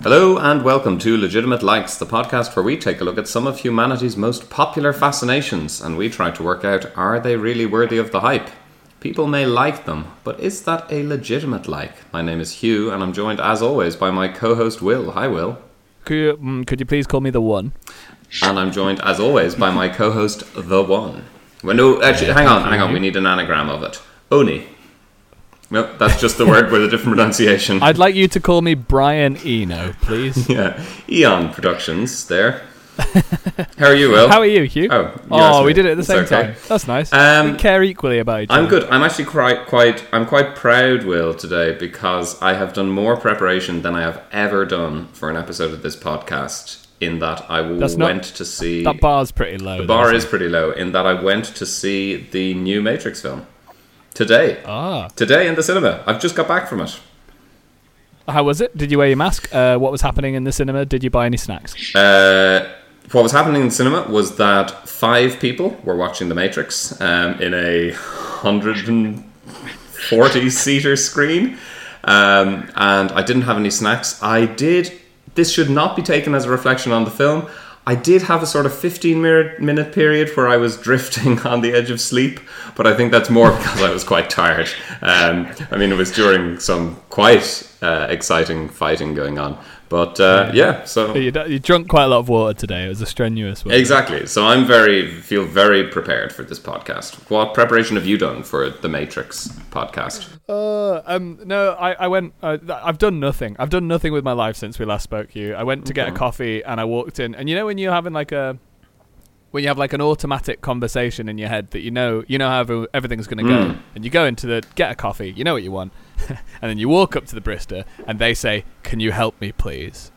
Hello and welcome to Legitimate Likes, the podcast where we take a look at some of humanity's most popular fascinations and we try to work out are they really worthy of the hype? People may like them, but is that a legitimate like? My name is Hugh and I'm joined as always by my co host Will. Hi, Will. Could you, mm, could you please call me the one? And I'm joined as always by my co host, The One. Well, no, actually, hang on, hang on, we need an anagram of it. Oni. No, that's just the word with a different pronunciation. I'd like you to call me Brian Eno, please. Yeah, Eon Productions there. How are you, Will? How are you, Hugh? Oh, you oh, we did it at the It's same okay. time. That's nice. Um, we care equally about each other. I'm good. I'm actually quite, quite, I'm quite proud, Will, today because I have done more preparation than I have ever done for an episode of this podcast. In that I That's not- went to see That bar's pretty low. the though, bar isn't is pretty low. In that I went to see the new Matrix film today. Ah. Today in the cinema. I've just got back from it. How was it? Did you wear your mask? Uh, what was happening in the cinema? Did you buy any snacks? Uh, what was happening in the cinema was that five people were watching The Matrix um, in a 140 seater screen. Um, and I didn't have any snacks. I did. This should not be taken as a reflection on the film. I did have a sort of 15 minute, period where I was drifting on the edge of sleep, but I think that's more because I was quite tired. Um, I mean, it was during some quite uh, exciting fighting going on. But uh, yeah, so You, you drunk quite a lot of water today. It was a strenuous one. Exactly. So I'm very feel very prepared for this podcast. What preparation have you done for the Matrix podcast? Uh, um, no, I, I went. Uh, I've done nothing. I've done nothing with my life since we last spoke to you. I went to get a coffee and I walked in, and you know when you're having like a, when you have like an automatic conversation in your head that you know you know how everything's going to go, and you go into the get a coffee, you know what you want, and then you walk up to the Brister and they say, "Can you help me, please?"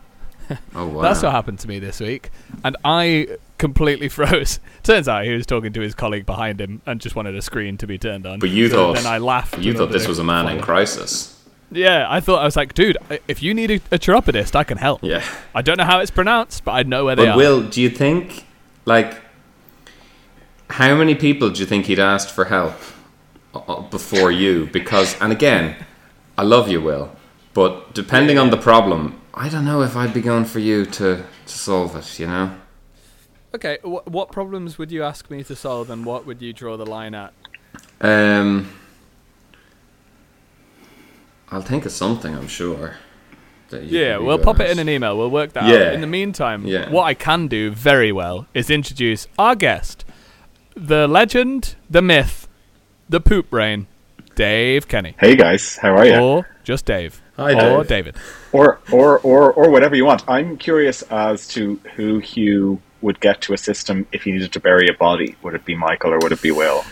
Oh wow. That's what happened to me this week, and I completely froze. Turns out he was talking to his colleague behind him and just wanted a screen to be turned on. But you So thought then I laughed. You thought this was a man in crisis. Yeah, I thought I was like, dude, if you need a, a chiropodist, I can help. Yeah. I don't know how it's pronounced, but I know where they But are. Will, do you think like how many people do you think he'd asked for help uh, before you? Because and again, I love you, Will, but depending on the problem, I don't know if I'd be going for you to to solve it. You know. Okay, wh- what problems would you ask me to solve, and what would you draw the line at? Um, I'll think of something. I'm sure. that you Yeah, be we'll good pop it at. in an email. We'll work that Yeah. out. In the meantime, Yeah. what I can do very well is introduce our guest, the legend, the myth, the poop brain, Dave Kenny, Hey guys, how are you? or just Dave, Hi, or David. Or or or or whatever you want. I'm curious as to who Hugh would get to assist him if he needed to bury a body. Would it be Michael or would it be Will?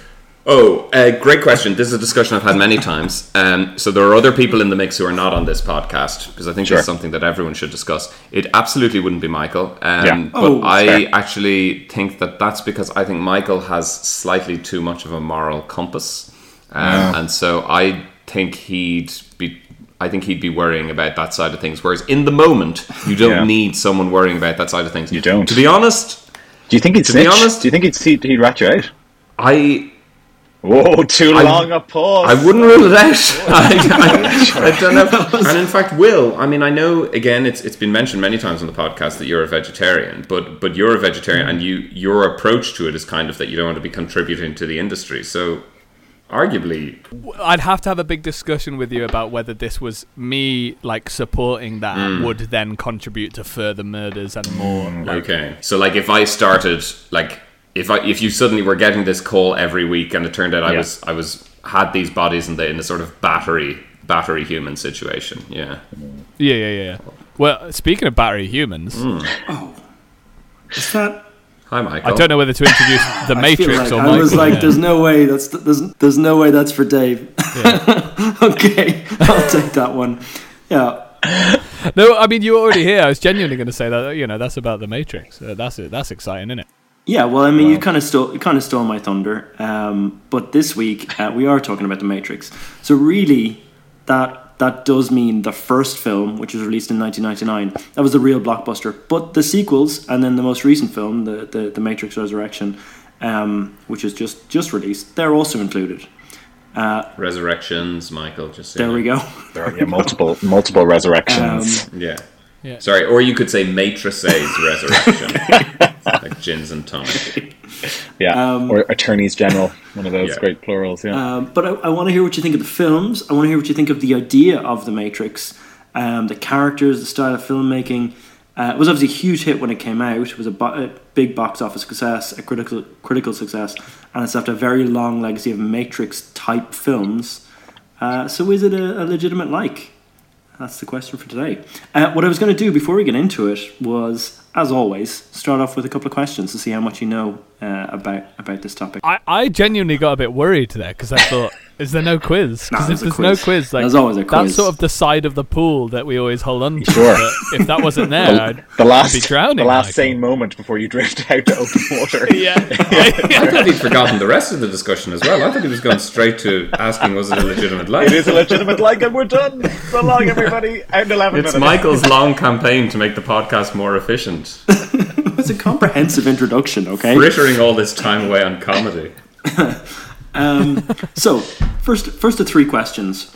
Oh, uh, great question. This is a discussion I've had many times. Um, so there are other people in the mix who are not on this podcast because I think Sure. it's something that everyone should discuss. It absolutely wouldn't be Michael. Um, Yeah. But Oh, I fair. actually think that that's because I think Michael has slightly too much of a moral compass, um, and so I think he'd be. I think he'd be worrying about that side of things. Whereas in the moment, you don't Yeah. need someone worrying about that side of things. You don't. To be honest, Do you think he'd To be honest- Do you think he'd see, he'd rat you out? I Whoa, too I- long a pause. I wouldn't rule it out. I, I, I don't know. And in fact, Will, I mean, I know again, it's it's been mentioned many times on the podcast that you're a vegetarian, but but you're a vegetarian, and you your approach to it is kind of that you don't want to be contributing to the industry. So, arguably, I'd have to have a big discussion with you about whether this was me like supporting that Hmm. would then contribute to further murders and more. Like, okay. So, like, if I started, like, if I if you suddenly were getting this call every week, and it turned out I Yeah. was I was had these bodies in the in a sort of battery battery human situation, yeah. Yeah, yeah, yeah. yeah. Well, speaking of battery humans, Hmm. Is that? Hi, Michael. I don't know whether to introduce the Matrix like or I Michael. was like, yeah. there's no way that's there's there's no way that's for Dave. okay, I'll take that one. Yeah. No, I mean you were already here. I was genuinely going to say that. You know, that's about the Matrix. Uh, that's it. That's exciting, isn't it? Yeah, well, I mean, you kind of stole, you kind of stole my thunder. Um, but this week uh, we are talking about the Matrix. So really, that that does mean the first film, which was released in 1999, that was the real blockbuster. But the sequels, and then the most recent film, the the, the Matrix Resurrection, um, which is just just released, they're also included. Uh, Resurrections, Michael. Just so There we know. go. There are yeah, multiple multiple resurrections. Yeah. Yeah. Sorry, or you could say Matrices Resurrection, like gins and tonic. yeah, or attorneys general, one of those Yeah. great plurals. Yeah. Um, but I, I want to hear what you think of the films. I want to hear what you think of the idea of the Matrix, um, the characters, the style of filmmaking. Uh, it was obviously a huge hit when it came out. It was a, bo- a big box office success, a critical critical success, and it's left a very long legacy of Matrix type films. Uh, so, is it a, a legitimate like? That's the question for today. Uh, what I was going to do before we get into it was, as always, start off with a couple of questions to see how much you know uh, about about this topic. I, I genuinely got a bit worried there because I thought, is there no quiz? Nah, Because if there's a there's no quiz. quiz, like There's always a that's sort of the side of the pool that we always hold on to. Sure. But if that wasn't there, I'd, the last, I'd be drowning. the last Michael. sane moment before you drift out to open water. Yeah. I thought he'd forgotten the rest of the discussion as well. I thought he was going straight to asking, was it a legitimate lie? It is a legitimate like, and we're done. So long, everybody. Out in eleven It's minutes. Michael's long campaign to make the podcast more efficient, It's a comprehensive introduction, okay? frittering all this time away on comedy. So, first, first the three questions.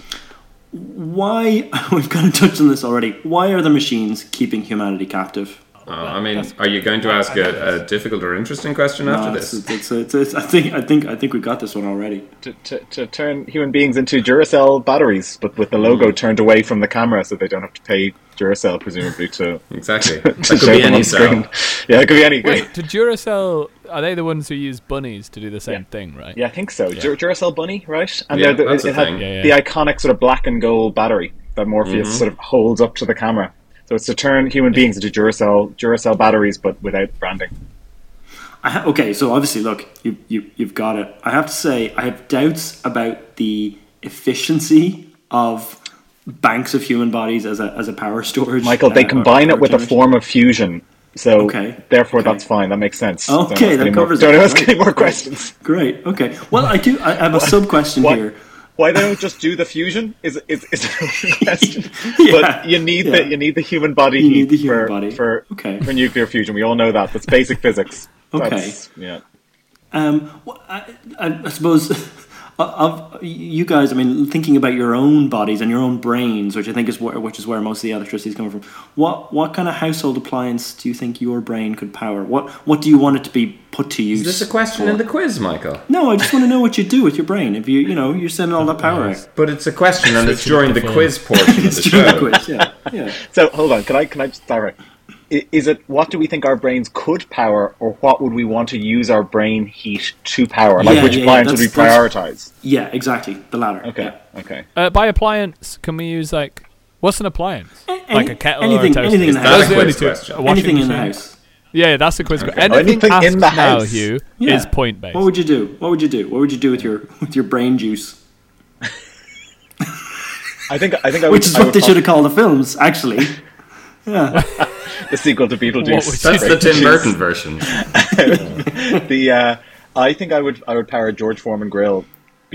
Why, we've kind of touched on this already, why are the machines keeping humanity captive? Uh, I mean, are you going to ask a, a difficult or interesting question after Uh, this? it's, it's, it's, it's, I think I think I think we got this one already. to, to, to turn human beings into Duracell batteries, but with the logo turned away from the camera, so they don't have to pay Duracell presumably to. Exactly. to That could show be them any on screen. cell. Yeah, it could be any. Wait, do Duracell are they the ones who use bunnies to do the same Yeah. thing, right? Yeah, I think so. Dur- Duracell Bunny, right? And Yeah, they're the, that's it, a it had. Yeah, yeah. the iconic sort of black and gold battery that Morpheus Mm-hmm. sort of holds up to the camera. So it's to turn human beings into Duracell Duracell batteries, but without branding. I ha- okay, so obviously, look, you, you you've got it. I have to say, I have doubts about the efficiency of banks of human bodies as a as a power storage. Michael, they uh, combine power it with a form of fusion. So Okay, therefore, okay. that's fine. That makes sense. Okay, that any more- covers Don't ask Great, any more questions. Great. Okay. Well, I do. I have a sub question here. Why they don't just do the fusion is is, is a question. Yeah, But you need yeah. the you need the human body You heat need the human for, body. for Okay. for nuclear fusion. We all know that. That's basic physics. Okay. That's, yeah. Um, well, I, I, I suppose Uh, of you guys. I mean, thinking about your own bodies and your own brains, which I think is where which is where most of the electricity is coming from. What what kind of household appliance do you think your brain could power? What what do you want it to be put to use? Is this a question for? in the quiz, Michael? No, I just want to know what you do with your brain. If you you know you're sending all that power out. But it's a question, and it's during the quiz portion of the during the quiz. Yeah, yeah. So hold on. Can I can I just direct? I- Is it what do we think our brains could power, or what would we want to use our brain heat to power? Like Yeah, which yeah, yeah, appliance would we prioritize? Yeah, exactly. The latter. Okay, Yeah. okay. Uh, by appliance, can we use like what's an appliance? any- like a kettle anything- or a toaster? anything in the Is that Those a the only two. question? Washing Anything in the machine? house. Yeah, that's a quiz. Okay. Anything, Anything asked in the now, house. Hugh, Yeah. is point based. What would you do? What would you do? What would you do with your with your brain juice? I think I think I would, Which is what would they should have called the films, actually. Yeah. the sequel to What Beetlejuice. That's the Great Tim. Burton version. the uh, I think I would I would power George Foreman grill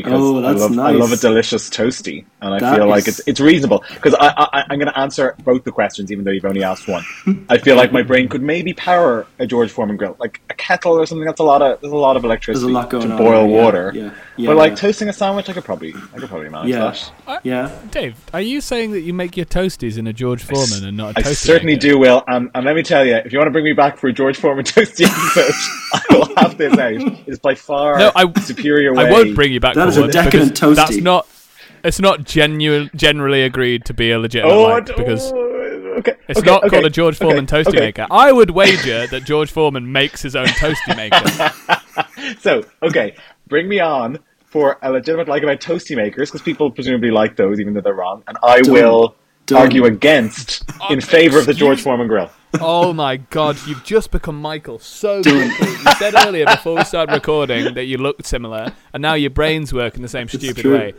because Oh, I that's love I love a delicious toasty and I That feel like it's it's reasonable because I, I I'm going to answer both the questions even though you've only asked one. I feel like my brain could maybe power a George Foreman grill like a kettle or something. That's a lot of there's a lot of electricity There's a lot going to on boil there, water. yeah, yeah, but like toasting a sandwich, I could probably I could probably manage Yeah. that. Uh, yeah. Dave, are you saying that you make your toasties in a George Foreman and not a toasty I certainly maker? do, Will. And, and let me tell you, if you want to bring me back for a George Foreman toasty episode, I will have this out. It's by far No, I- superior way. I won't bring you back That for is a decadent because That's not. It's not genuine, generally agreed to be a legitimate Oh, like, because oh, okay, it's okay, not okay, called a George Foreman okay, toasty okay. maker. I would wager that George Foreman makes his own toasty maker. So, okay, bring me on for a legitimate like about toasty makers because people presumably like those even though they're wrong, and I Done. will Done. argue against in favor of the George Foreman grill. oh my god, you've just become Michael so quickly. You said earlier before we started recording that you looked similar, and now your brains work in the same stupid way.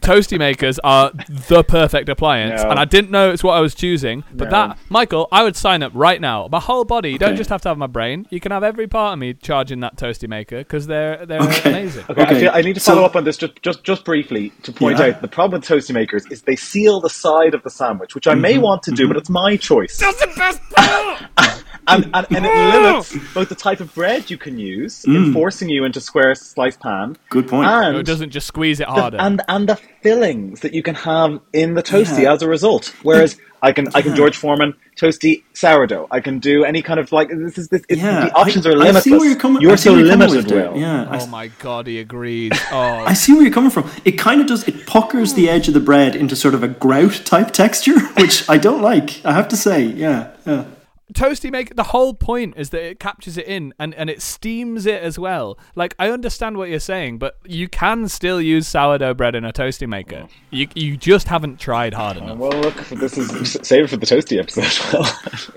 Toasty makers are the perfect appliance, No. and I didn't know it's what I was choosing. But No. that, Michael, I would sign up right now. My whole body. You don't Okay. just have to have my brain. You can have every part of me charging that toasty maker because they're they're Okay. amazing. Okay, I, Okay, feel, I need to so- follow up on this just, just, just briefly to point Yeah. out the problem with toasty makers is they seal the side of the sandwich, which I may Mm-hmm. want to do, but it's my choice. That's the best and, and, and it limits both the type of bread you can use, enforcing you into square sliced pan, Mm. Good point. and It doesn't just squeeze it the, harder. and and the fillings that you can have in the toasty Yeah. as a result. Whereas I can I can George Foreman toasty sourdough. I can do any kind of like this is this. It's, yeah. the options I, are limitless. I see where you're coming. You're so you're limited. Will. Yeah. I oh my god, he agrees. Oh, I see where you're coming from. It kind of does. It puckers the edge of the bread into sort of a grout type texture, which I don't like. I have to say. Yeah. Yeah. Toasty maker the whole point is that it captures it in and, and it steams it as well like i understand what you're saying but you can still use sourdough bread in a toasty maker you, you just haven't tried hard enough Well, look, this is save it for the toasty episode.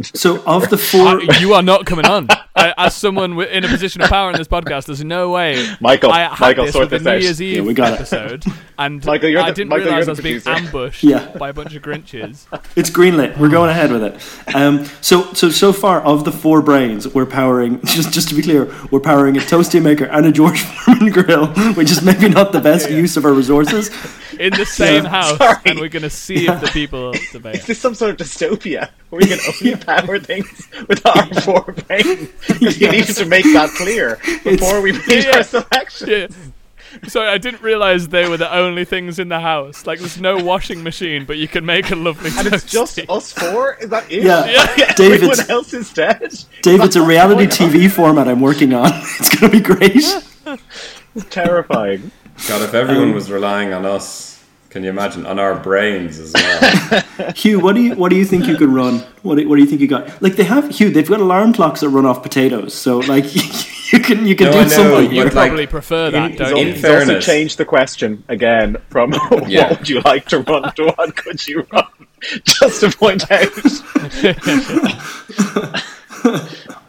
So of the four, Uh, you are not coming on I, as someone in a position of power in this podcast there's no way Michael, I had Michael, this sort with the this New. Year's Eve Yeah, we got it. episode and Michael, you're I the- didn't Michael, realize I you're was the being ambushed Yeah. by a bunch of Grinches it's greenlit. We're going ahead with it. Um, so so so so far of the four brains, we're powering. Just just to be clear, we're powering a toasty maker and a George Foreman grill, which is maybe not the best use of our resources. in the same house Sorry. and we're gonna see if the people debate is this some sort of dystopia where we can only power things with our four brains? Because we Yes. needed to make that clear before we made Yeah. our selection. Yeah. Sorry, I didn't realize they were the only things in the house. Like, there's no washing machine, but you can make a lovely And it's just us four? Is that it? Yeah. Everyone David's- else is dead? Dave, it's a reality going on? TV format I'm working on. It's going to be great. Terrifying. God, if everyone was relying on us, can you imagine on our brains as well? Hugh, what do you what do you think you could run? What do, what do you think you got? Like they have Hugh, they've got alarm clocks that run off potatoes. So like you can you can No, do I know, something. You but like, probably prefer that, He's, don't al- in you? he's also fairness- changed the question again from Yeah. what would you like to run to what could you run? Just to point out.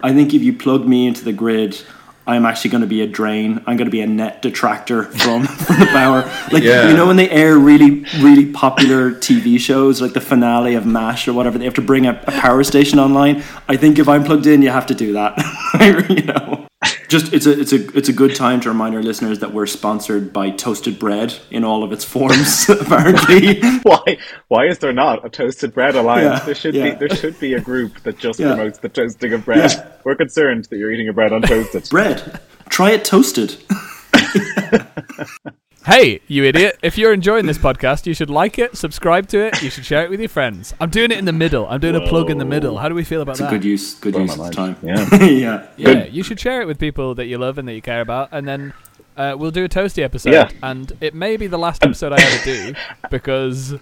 I think if you plug me into the grid, I'm actually going to be a drain. I'm going to be a net detractor from, from the power. Like Yeah. you know when they air really really popular TV shows like the finale of MASH or whatever, they have to bring a, a power station online. I think if I'm plugged in, you have to do that. you know. Just it's a it's a it's a good time to remind our listeners that we're sponsored by Toasted Bread in all of its forms. apparently, Why? Why is there not a toasted bread alliance? Yeah, there should yeah. be. There should be a group that just Yeah. promotes the toasting of bread. We're concerned that you're eating a bread untoasted. bread. Try it toasted. Hey, you idiot. If you're enjoying this podcast, you should like it, subscribe to it, you should share it with your friends. I'm doing it in the middle. I'm doing a plug in the middle. How do we feel about It's a that? good use. Good use of mind. time. Yeah. yeah. Yeah. Yeah, you should share it with people that you love and that you care about, and then uh, we'll do a toasty episode. Yeah. And it may be the last episode I ever do because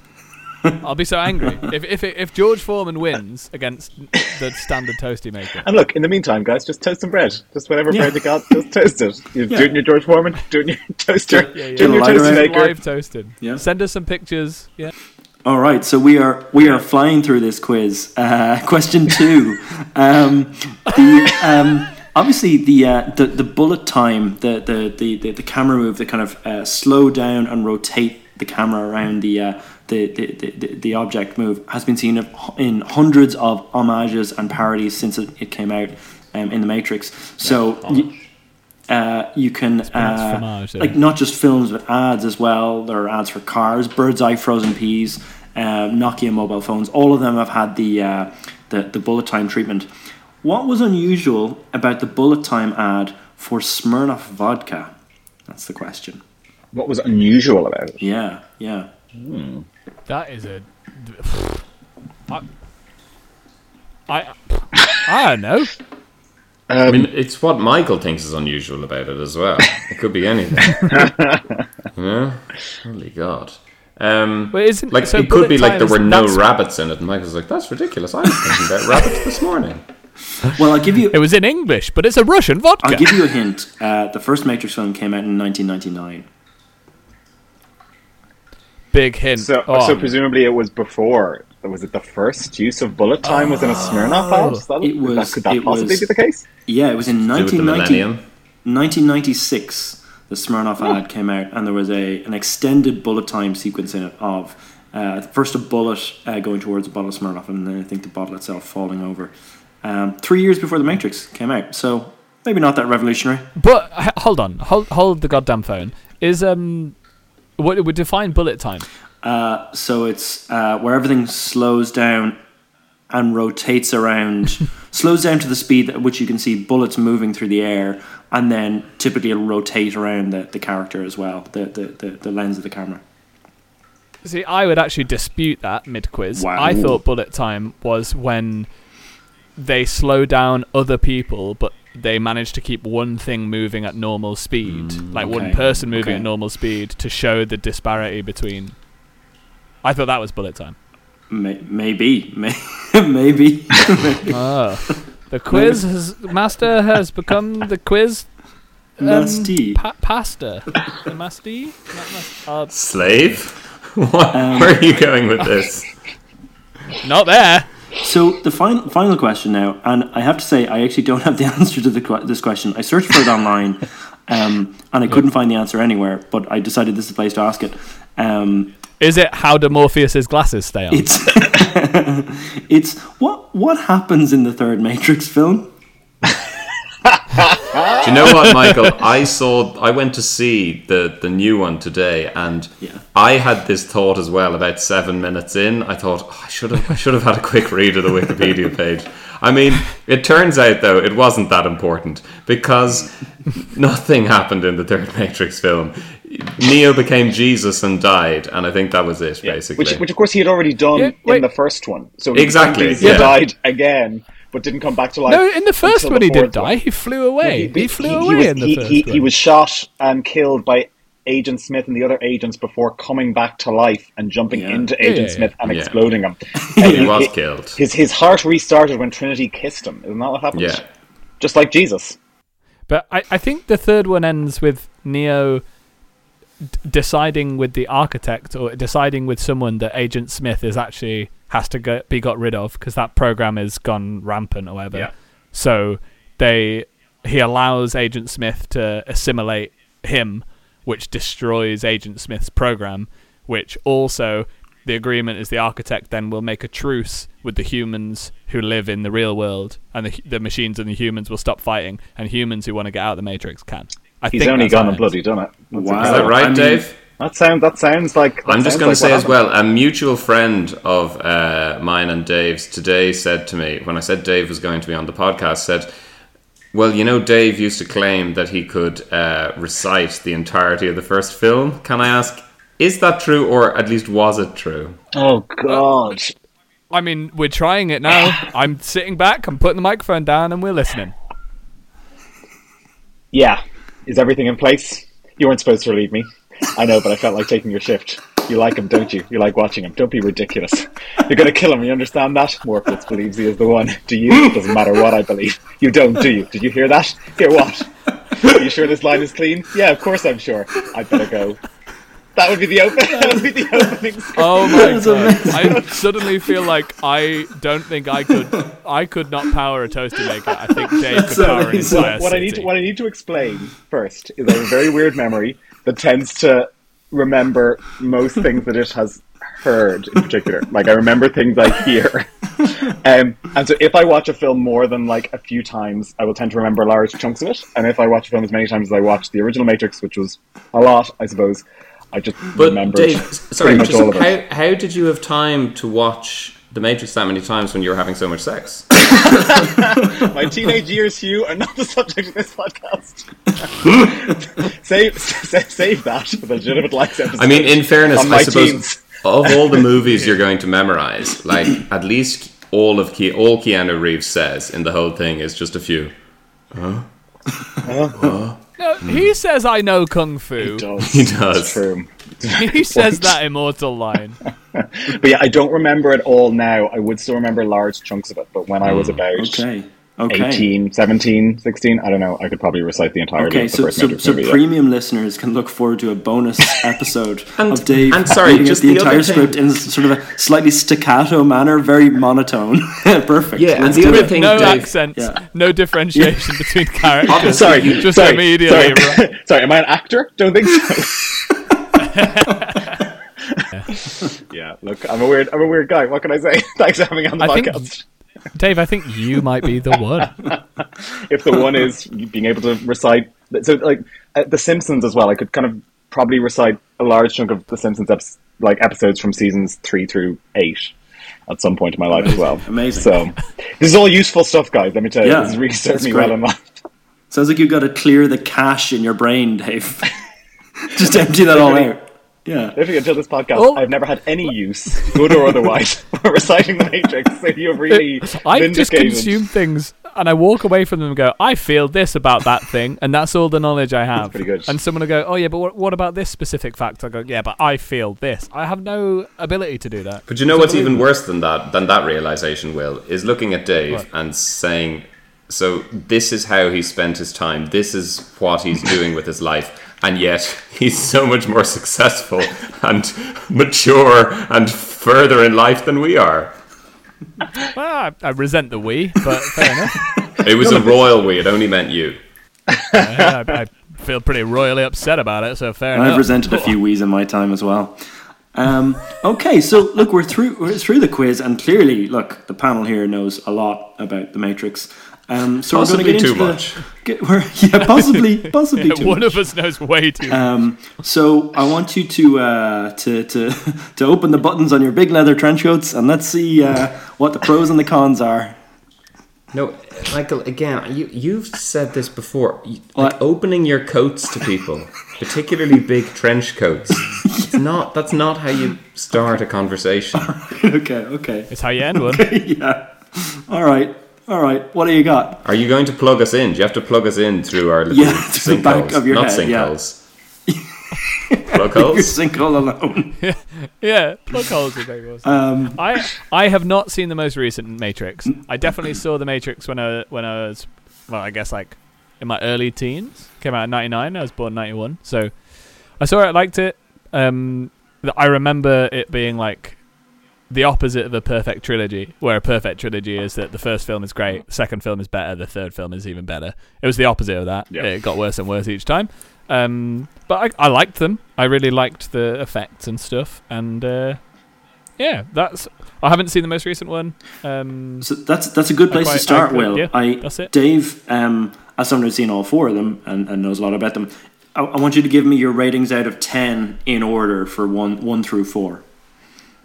I'll be so angry if if if George Foreman wins against the standard toasty maker. And look, in the meantime, guys, just toast some bread. Just whatever Yeah. bread you got, just toast it. You're Yeah. doing your George Foreman, doing your toaster, Yeah, yeah. doing your Lighter toasty out. maker. Live toasted. Yeah. Send us some pictures. Yeah. All right, so we are we are flying through this quiz. Uh, question two. Um, the, um, obviously, the, uh, the the bullet time, the the, the, the, the camera move, the kind of uh, slow down and rotate the camera around the, uh, the, the, the the object move has been seen in hundreds of homages and parodies since it, it came out um, in the Matrix. So. you, uh, you can uh, fromage, like not just films but ads as well. There are ads for cars, Birds Eye frozen peas, uh, Nokia mobile phones. All of them have had the, uh, the the bullet time treatment. What was unusual about the bullet time ad for Smirnoff vodka? That's the question. What was unusual about it? Yeah, yeah. Hmm. That is a. I, I, I don't know. Um, I mean, it's what Michael thinks is unusual about it as well. It could be anything. yeah, holy God. Um, Wait, isn't, like so it could be like there were no rabbits in it, and Michael's like, "That's ridiculous." I was thinking about rabbits this morning. Well, I'll give you It was in English, but it's a Russian vodka. I'll give you a hint. Uh, the first Matrix film came out in 1999. Big hint. So, Oh. so presumably it was before. Was it the first use of bullet time was in a Smirnoff ad? Is that, It was- that, could that it possibly was- be the case? Yeah, it was in Do with the 1990, 1996. The Smirnoff ad came out, and there was a an extended bullet time sequence in it of uh, first a bullet uh, going towards a bottle of Smirnoff, and then I think the bottle itself falling over. Um, three years before the Matrix came out, so maybe not that revolutionary. But hold on, hold hold the goddamn phone. Is um, what would define bullet time? Uh, so it's uh, where everything slows down and rotates around, slows down to the speed at which you can see bullets moving through the air, and then typically it'll rotate around the, the character as well, the, the, the, the lens of the camera. See, I would actually dispute that mid quiz. Wow. I thought bullet time was when they slow down other people, but they managed to keep one thing moving at normal speed, like one person moving okay. at normal speed, to show the disparity between. I thought that was bullet time. May, maybe, may, maybe. Oh, the quiz has, master has become the quiz um, Nasty. pa- pasta. the masty? Uh, Slave? What? Um, Where are you going with this? not there. So the final final question now, and I have to say I actually don't have the answer to the, this question. I searched for it online, um, and I couldn't find the answer anywhere. But I decided this is the place to ask it. Um, Is it how do Morpheus's glasses stay on? it's it's what what happens in the third Matrix film? Do you know what, Michael? I saw. I went to see the the new one today, and Yeah. I had this thought as well. About seven minutes in, I thought oh, I should have. I should have had a quick read of the Wikipedia page. I mean, it turns out though it wasn't that important because nothing happened in the third Matrix film. Neo became Jesus and died, and I think that was it, basically. Which, which of course he had already done Yeah, in the first one. So Exactly, He yeah. died again, but didn't come back to life. no, in the first one the he did fourth die. one. He flew away. he, flew away was, in the he, first he, one. he was shot and killed by Agent Smith and the other agents before coming back to life and jumping Yeah. into Agent yeah, Smith and yeah. exploding him. he was killed. His his heart restarted when Trinity kissed him. Isn't that what happened? Yeah. Just like Jesus. But I, I think the third one ends with Neo d- deciding with the architect or deciding with someone that Agent Smith is actually has to go, be got rid of because that program has gone rampant or whatever. Yeah. So they he allows Agent Smith to assimilate him, which destroys Agent Smith's program. Which also the agreement is the architect then will make a truce with the humans who live in the real world, and the the machines and the humans will stop fighting, and humans who want to get out of the Matrix can. I He's think only that's gone and bloody done it. That's Wow. Is that right, I mean- Dave? That sounds that sounds like. that I'm just going like to say as well, a mutual friend of uh, mine and Dave's today said to me, when I said Dave was going to be on the podcast, said, Well, you know, Dave used to claim that he could uh, recite the entirety of the first film. Can I ask, is that true, or at least was it true? Oh God! I mean, we're trying it now. I'm sitting back, I'm putting the microphone down, and we're listening. Yeah, is everything in place? You weren't supposed to relieve me. I know, but I felt like taking your shift. You like him, don't you? You like watching him. Don't be ridiculous. You're going to kill him. You understand that? Morpheus believes he is the one. Do you? It doesn't matter what I believe. You don't, do you? Did you hear that? Hear what? Are you sure this line is clean? Yeah, of course I'm sure. I better go. That would be the open. That would be the opening. scene. Oh my That's god! I suddenly feel like I don't think I could. I could not power a toaster maker. I think Dave could power an amazing. entire what I need to what I need to explain first is I have a very weird memory that tends to remember most things that it has heard in particular. Like I remember things I hear. Um, and so if I watch a film more than like a few times, I will tend to remember large chunks of it. And if I watch a film as many times as I watched the original Matrix, which was a lot, I suppose, I just But remembered Dave, sorry, much just all of it. how, how did you have time to watch The Matrix that many times when you were having so much sex? My teenage years, Hugh, are not the subject of this podcast. save, save, save that for the legitimate likes episode. I mean, in fairness, I suppose teens. of all the movies you're going to memorize, like at least all of Ke- all Keanu Reeves says in the whole thing is just a few. Huh? No, he hmm. says I know kung fu. He does. He does. It's true. He says that immortal line. But yeah, I don't remember it all now. I would still remember large chunks of it. But when I was mm, about Okay. Okay. 18, 17, 16, I don't know, I could probably recite the entirety Okay, of the so first so, Matrix so movie. yeah. premium listeners can look forward to a bonus episode And- of Dave and sorry, just the, the other entire thing- script in sort of a slightly staccato manner, very monotone. Perfect. Yeah, and Let's the other it. thing, No Dave, accents, Yeah. no differentiation between characters. sorry, just sorry, immediately. Sorry. sorry, am I an actor? Don't think so. Yeah, look, I'm a weird, I'm a weird guy. What can I say? Thanks for having me on the I think- podcast. Dave, I think you might be the one. if the one is being able to recite, so like uh, The Simpsons as well, I could kind of probably recite a large chunk of The Simpsons eps- like episodes from seasons three through eight at some point in my life as well. Amazing. So this is all useful stuff, guys. Let me tell you, Yeah, this has really served me great. well in life. Sounds like you've got to clear the cache in your brain, Dave. Just empty that all out. Yeah. Literally, until this podcast, Oh. I've never had any use, good or otherwise, for reciting the Matrix. So you've really I just consume things and I walk away from them and go, I feel this about that thing, and that's all the knowledge I have. pretty good. And someone will go, Oh yeah, but what, what about this specific fact? I go, Yeah, but I feel this. I have no ability to do that. But you know what's even worse than that, than that realization, Will, is looking at Dave What? and saying, so this is how he spent his time, this is what he's doing with his life, and yet he's so much more successful and mature and further in life than we are. Well, I, I resent the we, but fair enough. It was a royal we, it only meant you. Yeah, I, I feel pretty royally upset about it, so fair enough. I've resented a few wees in my time as well. Um, okay, so look, we're through we're through the quiz, and clearly, look, the panel here knows a lot about the Matrix. Um, so Possibly we're going to too get into much. The, get, we're, yeah, possibly, possibly Yeah, too one much. of us knows way too much. Um, so I want you to uh, to to to open the buttons on your big leather trench coats, and let's see uh, what the pros and the cons are. No, Michael, again, you, you've said this before. You- What? Like opening your coats to people, particularly big trench coats, it's not, that's not how you start a conversation. okay, okay, It's how you end one. yeah. All right, all right. What do you got? Are you going to plug us in? Do you have to plug us in through our little Yeah, through the back sinkholes? of your Not head, yeah. sinkholes. plug Your holes? sinkhole alone. yeah, plug holes would make more sense. Um, I I have not seen the most recent Matrix. I definitely saw the Matrix when I when I was well, I guess like in my early teens. Came out in '99. I was born '91, so I saw it. Liked it. Um, I remember it being like the opposite of a perfect trilogy, where a perfect trilogy is that the first film is great, the second film is better, the third film is even better. It was the opposite of that. Yeah. It got worse and worse each time. Um, but I, I liked them. I really liked the effects and stuff. And uh, yeah, that's. I haven't seen the most recent one. Um, So that's that's a good place quite- to start, I- Will. yeah, I that's it. Dave, um, as someone who's seen all four of them and, and knows a lot about them, I, I want you to give me your ratings out of ten in order for one one through four.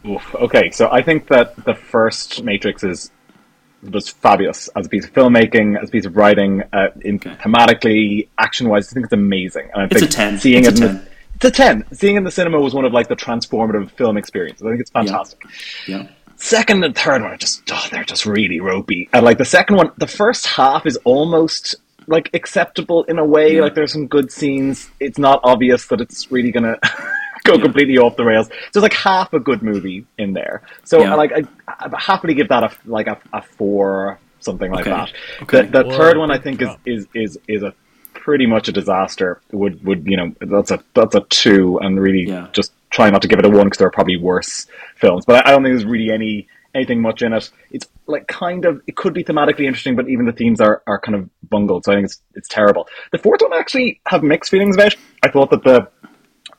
Oof. Okay, so I think that the first Matrix is was fabulous as a piece of filmmaking, as a piece of writing, uh, in thematically, action-wise. I think it's amazing. And I It's think a 10. Seeing It's it a in the- it's a ten. Seeing it in the cinema was one of like the transformative film experiences. I think it's fantastic. Yeah. Second and third one are just oh, they're just really ropey. And like the second one, the first half is almost like acceptable in a way. Yeah. Like there's some good scenes. It's not obvious that it's really gonna go completely off the rails. There's like half a good movie in there. So Yeah. like I, I'd happily give that a like a, a four something like Okay. that. Okay. The, the Whoa, third one I think is, is is is a pretty much a disaster. Would would you know that's a that's a two, and really Yeah. just try not to give it a one because there are probably worse films. But I, I don't think there's really any anything much in it. It's like kind of it could be thematically interesting, but even the themes are, are kind of bungled. So I think it's it's terrible. The fourth one I actually have mixed feelings about. I thought that the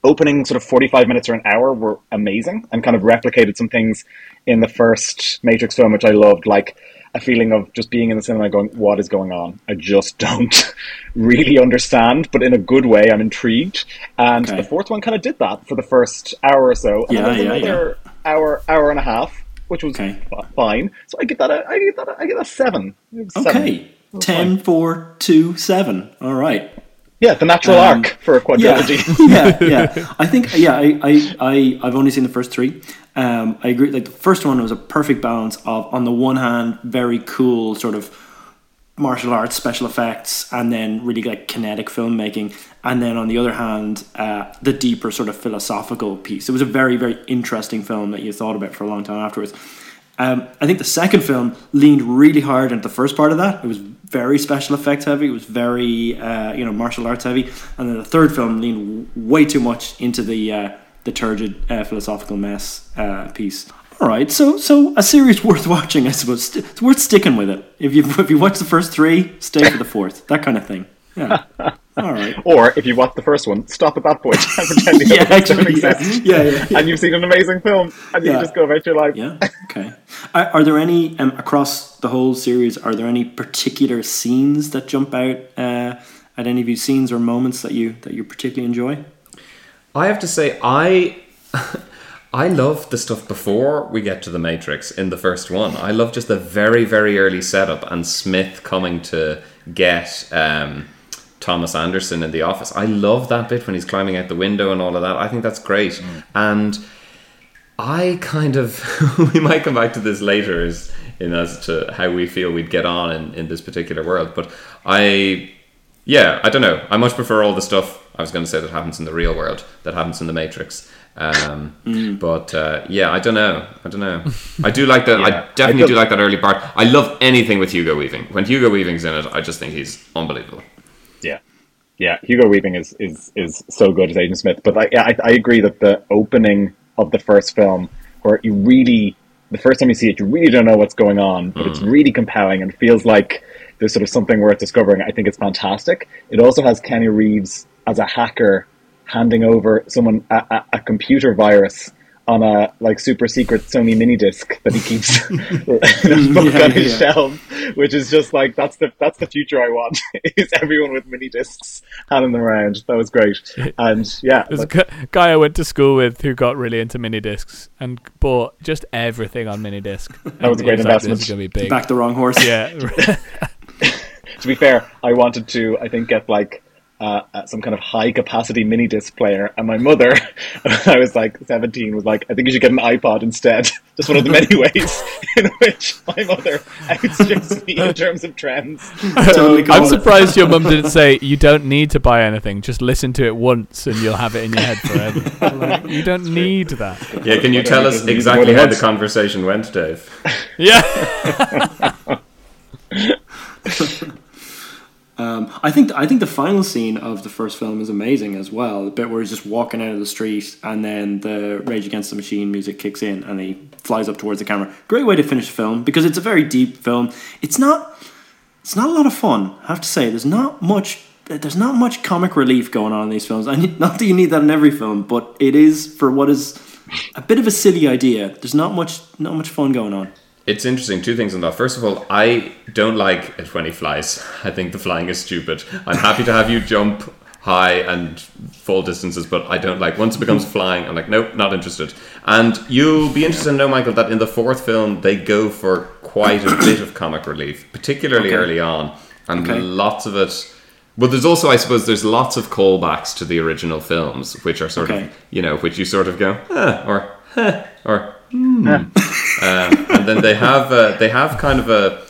opening sort of 45 minutes or an hour were amazing and kind of replicated some things in the first Matrix film, which I loved, like a feeling of just being in the cinema going, what is going on? I just don't really understand, but in a good way, I'm intrigued. And Okay. the fourth one kind of did that for the first hour or so. And Yeah, then yeah, another hour, hour and a half, which was Okay. fi- fine. So I get that, a, I get that, a, I get a seven. Seven. Okay. 10, 4, 2, 7. All right. Yeah, the natural Um, arc for a Yeah, quadrilogy. yeah, yeah. I think, yeah, I, I, I, I've only seen the first three. Um, I agree. Like the first one was a perfect balance of, on the one hand, very cool sort of martial arts special effects, and then really like kinetic filmmaking, and then on the other hand, uh, the deeper sort of philosophical piece. It was a very, very interesting film that you thought about for a long time afterwards. Um, I think the second film leaned really hard into the first part of that. It was very special effects heavy. It was very uh, you know martial arts heavy, and then the third film leaned way too much into the uh, the turgid uh, philosophical mess uh, piece. All right, so so a series worth watching, I suppose. It's worth sticking with it. If you if you watch the first three, stay for the fourth. That kind of thing. Yeah. All right. Or if you watch the first one, stop at that point and pretend the Yeah, other don't actually, yeah. exist. Yeah, yeah, yeah. And you've seen an amazing film, and you Yeah. just go about your life. Yeah. Okay. Are, are there any um, across the whole series? Are there any particular scenes that jump out uh, at any of you scenes or moments that you that you particularly enjoy? I have to say, I I love the stuff before we get to the Matrix in the first one. I love just the very very early setup and Smith coming to get um, Thomas Anderson in the office. I love that bit when he's climbing out the window and all of that. I think that's great. And I kind of we might come back to this later as in as to how we feel we'd get on in, in this particular world. But I yeah, I don't know. I much prefer all the stuff I was going to say that happens in the real world that happens in the Matrix. Um, But uh, yeah, I don't know. I don't know. I do like that. Yeah. I definitely I do like that early part. I love anything with Hugo Weaving. When Hugo Weaving's in it, I just think he's unbelievable. Yeah, yeah. Hugo Weaving is is is so good as Agent Smith. But I, yeah, I, I agree that the opening of the first film, where you really, the first time you see it, you really don't know what's going on, but it's mm. really compelling and feels like there's sort of something worth discovering. I think it's fantastic. It also has Keanu Reeves as a hacker handing over someone a, a, a computer virus on a like super secret Sony mini disc that he keeps in a book Yeah, on his yeah. shelf, which is just like that's the that's the future I want. is everyone with mini discs handing them around. That was great, and yeah, There's a like- gu- guy I went to school with who got really into mini discs and bought just everything on mini disc. That was a great investment. This going to be big. Back the wrong horse. Yeah. to be fair, I wanted to I think get like. Uh, uh, some kind of high capacity mini disc player, and my mother, when I was like 17, was like, I think you should get an iPod instead. Just one of the many ways in which my mother outstrips me in terms of trends. Totally I'm surprised your mum didn't say you don't need to buy anything. Just listen to it once and you'll have it in your head forever. Like, you don't need that. Yeah, can you tell us exactly more than how the conversation went, Dave? Yeah. Um, I think I think the final scene of the first film is amazing as well. The bit where he's just walking out of the street and then the Rage Against the Machine music kicks in and he flies up towards the camera. Great way to finish the film because it's a very deep film. It's not it's not a lot of fun. I have to say, there's not much there's not much comic relief going on in these films. I need, not that you need that in every film, but it is for what is a bit of a silly idea. There's not much not much fun going on. It's interesting. Two things on that. First of all, I don't like it when he flies. I think the flying is stupid. I'm happy to have you jump high and full distances, but I don't like once it becomes flying. I'm like, nope, not interested. And you'll be interested to know, Michael, that in the fourth film they go for quite a bit of comic relief, particularly Okay. early on, and Okay. lots of it. But there's also, I suppose, there's lots of callbacks to the original films, which are sort Okay. of, you know, which you sort of go, huh, or huh, or um, and then they have uh, they have kind of a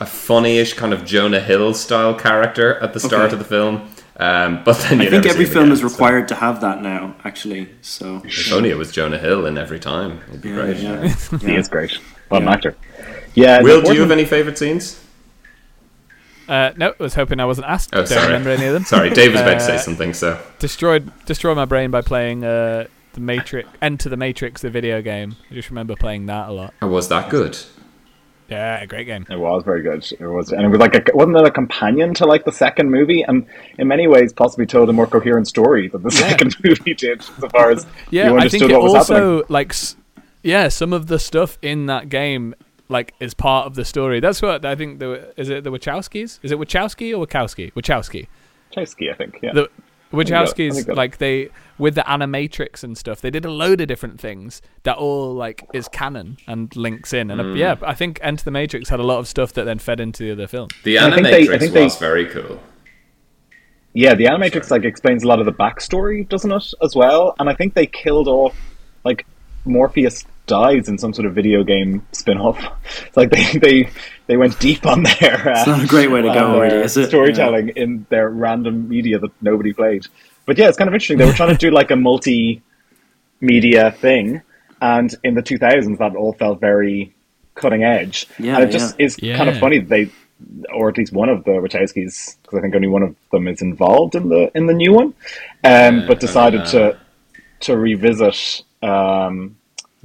a funny-ish kind of Jonah Hill style character at the start Okay. of the film. Um, but then you I think every film again, is so- required to have that now, actually. So If only it was Jonah Hill in every time, it'd be great. yeah. He is great. What an actor. Yeah. Will, do you have any favorite scenes? Uh, no, I was hoping I wasn't asked. Oh, Don't sorry. remember any of them. Sorry, Dave was about to say Uh, something. So Destroyed, destroyed my brain by playing uh, the Matrix, Enter the Matrix, the video game. I just remember playing that a lot. was that good? Yeah, a great game. It was very good. It was, and it was like a, wasn't it a companion to like the second movie, and in many ways possibly told a more coherent story than the second movie did, as far as Yeah, you I understood think it what was also happening. like, yeah, some of the stuff in that game like is part of the story. That's what I think. The is it the Wachowskis? Is it Wachowski or Wachowski? Wachowski. Chesky, I think. Yeah. The I think Wachowskis, think like they with the animatrix and stuff, they did a load of different things that all like is canon and links in. And uh, Mm. yeah, I think Enter the Matrix had a lot of stuff that then fed into the other film. The I think they- I Animatrix think they- was very cool. Yeah, the Animatrix like explains a lot of the backstory, doesn't it, as well? And I think they killed off like Morpheus dies in some sort of video game spin-off. It's like they they, they went deep on their uh, It's not a great way to go, on their really, is it? storytelling in their random media that nobody played. But yeah, it's kind of interesting. They were trying to do like a multi-media thing, and in the 2000s, that all felt very cutting edge. Yeah, and it just yeah. is kind of funny that they, or at least one of the Wachowskis, because I think only one of them is involved in the in the new one, um, but decided uh, to to revisit um,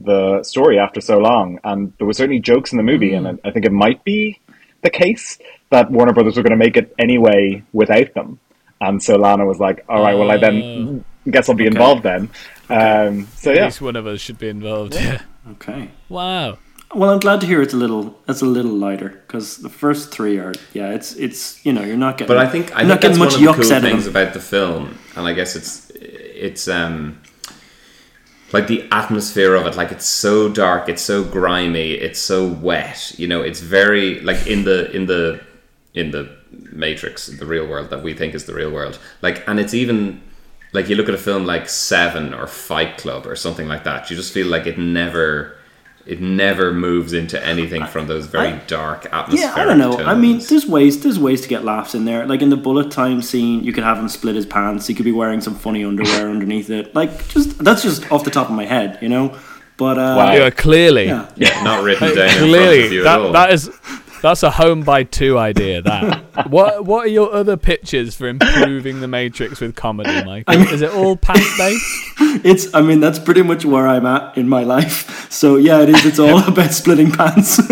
the story after so long. And there were certainly jokes in the movie, and I I think it might be the case that Warner Brothers were going to make it anyway without them. And so Lana was like, "All right, well, I then guess I'll be involved then." Um, so At yeah, least one of us should be involved. Yeah. Okay. wow. Well, I'm glad to hear it's a little it's a little lighter because the first three are yeah it's it's you know you're not getting But I think I you're think much one of the cool things about the film, and I guess it's it's um like the atmosphere of it. Like it's so dark, it's so grimy, it's so wet. You know, it's very like in the in the in the Matrix, the real world that we think is the real world. Like, and it's even like you look at a film like Seven or Fight Club or something like that. You just feel like it never. It never moves into anything from those very dark atmospheric. Yeah, I don't know. I mean, there's ways there's ways to get laughs in there. Like in the bullet time scene, you could have him split his pants. He could be wearing some funny underwear underneath it. Like just that's just off the top of my head, you know. But uh, Wow. Yeah, clearly. yeah, yeah, not written down in front Clearly, of you at all. that, that is that's a home by two idea. That what what are your other pitches for improving the Matrix with comedy, Mike? Is it all pants based? it's. I mean, that's pretty much where I'm at in my life. So yeah, it is. It's all about splitting pants.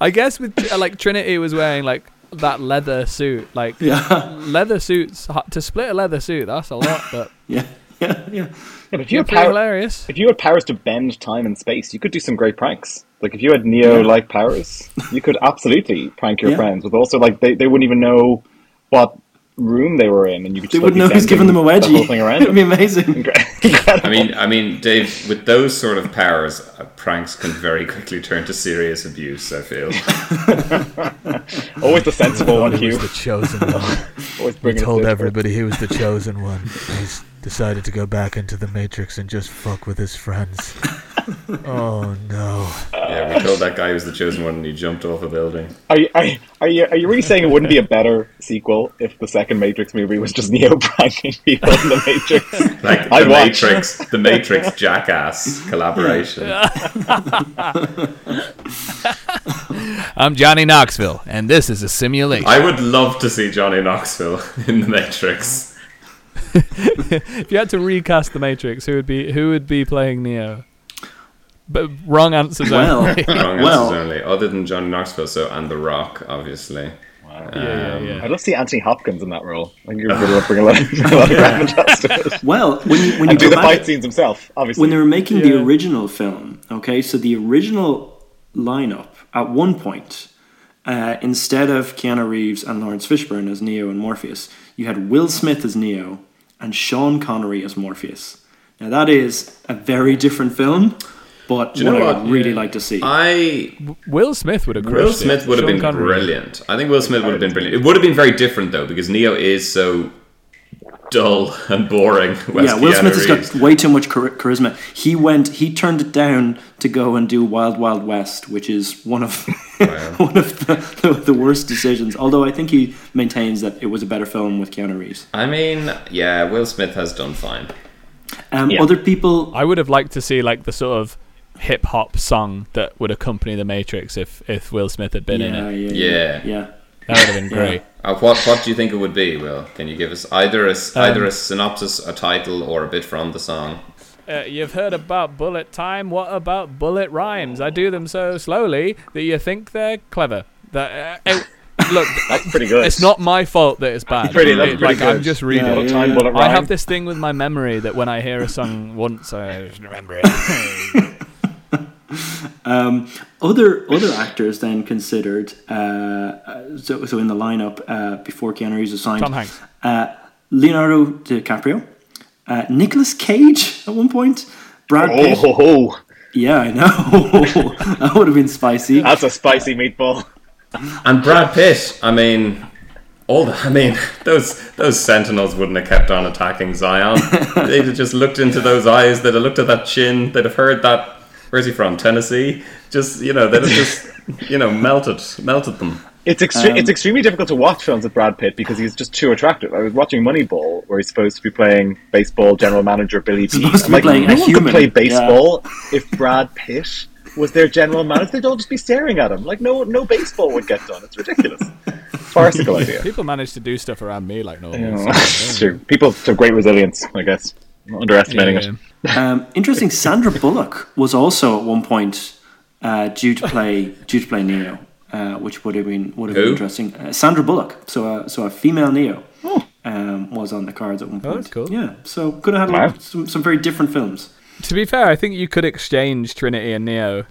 I guess with like Trinity was wearing like that leather suit, like yeah, leather suits to split a leather suit. That's a lot, but yeah, yeah, yeah. Yeah, but if you you're had power, hilarious. if you had powers to bend time and space, you could do some great pranks. Like if you had Neo-like powers, you could absolutely prank your Yeah. friends. With also like they, they wouldn't even know what room they were in, and you could They just, wouldn't like, know be who's giving them a wedgie. The whole thing around It'd be amazing. I mean, I mean, Dave, with those sort of powers, uh, pranks can very quickly turn to serious abuse. I feel. Always the sensible one, he Hugh. was the chosen one. Always He told everybody he was the chosen one. He's decided to go back into the Matrix and just fuck with his friends. Oh no. Yeah, we told that guy he was the chosen one, and he jumped off a building. Are you, are, you, are you are you really saying it wouldn't be a better sequel if the second Matrix movie was just Neo pranking people in the Matrix? Like I'd the watch. Matrix, the Matrix Jackass collaboration. I'm Johnny Knoxville, and this is a simulation. I would love to see Johnny Knoxville in the Matrix. if you had to recast the Matrix, who would be who would be playing Neo? But wrong answers Well, only. Wrong Well- answers only, other than Johnny Knoxville. So and The Rock, obviously. yeah, yeah, yeah. I'd love to see Anthony Hopkins in that role. I think you're going to bring a lot of, a lot of gravitas to it. Well, when you when you And do the back, fight scenes himself, obviously. when they were making the original film, okay, so the original lineup at one point, uh, instead of Keanu Reeves and Laurence Fishburne as Neo and Morpheus, you had Will Smith as Neo and Sean Connery as Morpheus. Now that is a very different film, but you what know I'd really like to see. I Will Smith would have Will. Smith would have been Connery. brilliant. I think Will Smith would have been brilliant. It would have been very different though, because Neo is so dull and boring. whereas yeah, Will Keanu Smith has got way too much char- charisma. He went, he turned it down to go and do Wild Wild West, which is one of one of the, the, the worst decisions. Although I think he maintains that it was a better film with Keanu Reeves. I mean, yeah, Will Smith has done fine. Um, Yeah. Other people, I would have liked to see like the sort of hip hop song that would accompany the Matrix if if Will Smith had been in it. yeah, Yeah. yeah. That would have been great. Uh, what what do you think it would be? Will can you give us either a s- Um, either a synopsis, a title, or a bit from the song? Uh, you've heard about bullet time. What about bullet rhymes? I do them so slowly that you think they're clever. That uh, uh, look, That's pretty good. it's not my fault that it's bad. Pretty- that's It- pretty like I'm just reading. Yeah, yeah, time, yeah. I have this thing with my memory that when I hear a song once, I remember it. Um, other other actors then considered uh, uh, so, so in the lineup uh, before Keanu Reeves was signed. Tom Hanks. Uh, Leonardo DiCaprio, uh, Nicolas Cage at one point, Brad Pitt. Oh, Pitt. ho, ho. Yeah, I know that would have been spicy. that's a spicy meatball. And Brad Pitt. I mean, all the, I mean, those those sentinels wouldn't have kept on attacking Zion. They'd have just looked into those eyes. They'd have looked at that chin. They'd have heard that. Where's he from? Tennessee. Just you know, they'd have just you know melted melted them. It's extre- Um, it's extremely difficult to watch films with Brad Pitt because he's just too attractive. I was watching Moneyball, where he's supposed to be playing baseball general manager Billy P. Supposed to I'm be like, playing no a one human. could play baseball if Brad Pitt was their general manager. They'd all just be staring at him. Like no no baseball would get done. It's ridiculous. Farcical idea. People manage to do stuff around me like no. You know, so- it's true. People have great resilience, I guess. I'm not underestimating Yeah, it. Um, interesting. Sandra Bullock was also at one point uh, due to play due to play Neo, uh, which would have been would have been interesting. Uh, Sandra Bullock, so a, so a female Neo, um, was on the cards at one point. Oh, that's cool. Yeah, so could have had Wow. some, some very different films. To be fair, I think you could exchange Trinity and Neo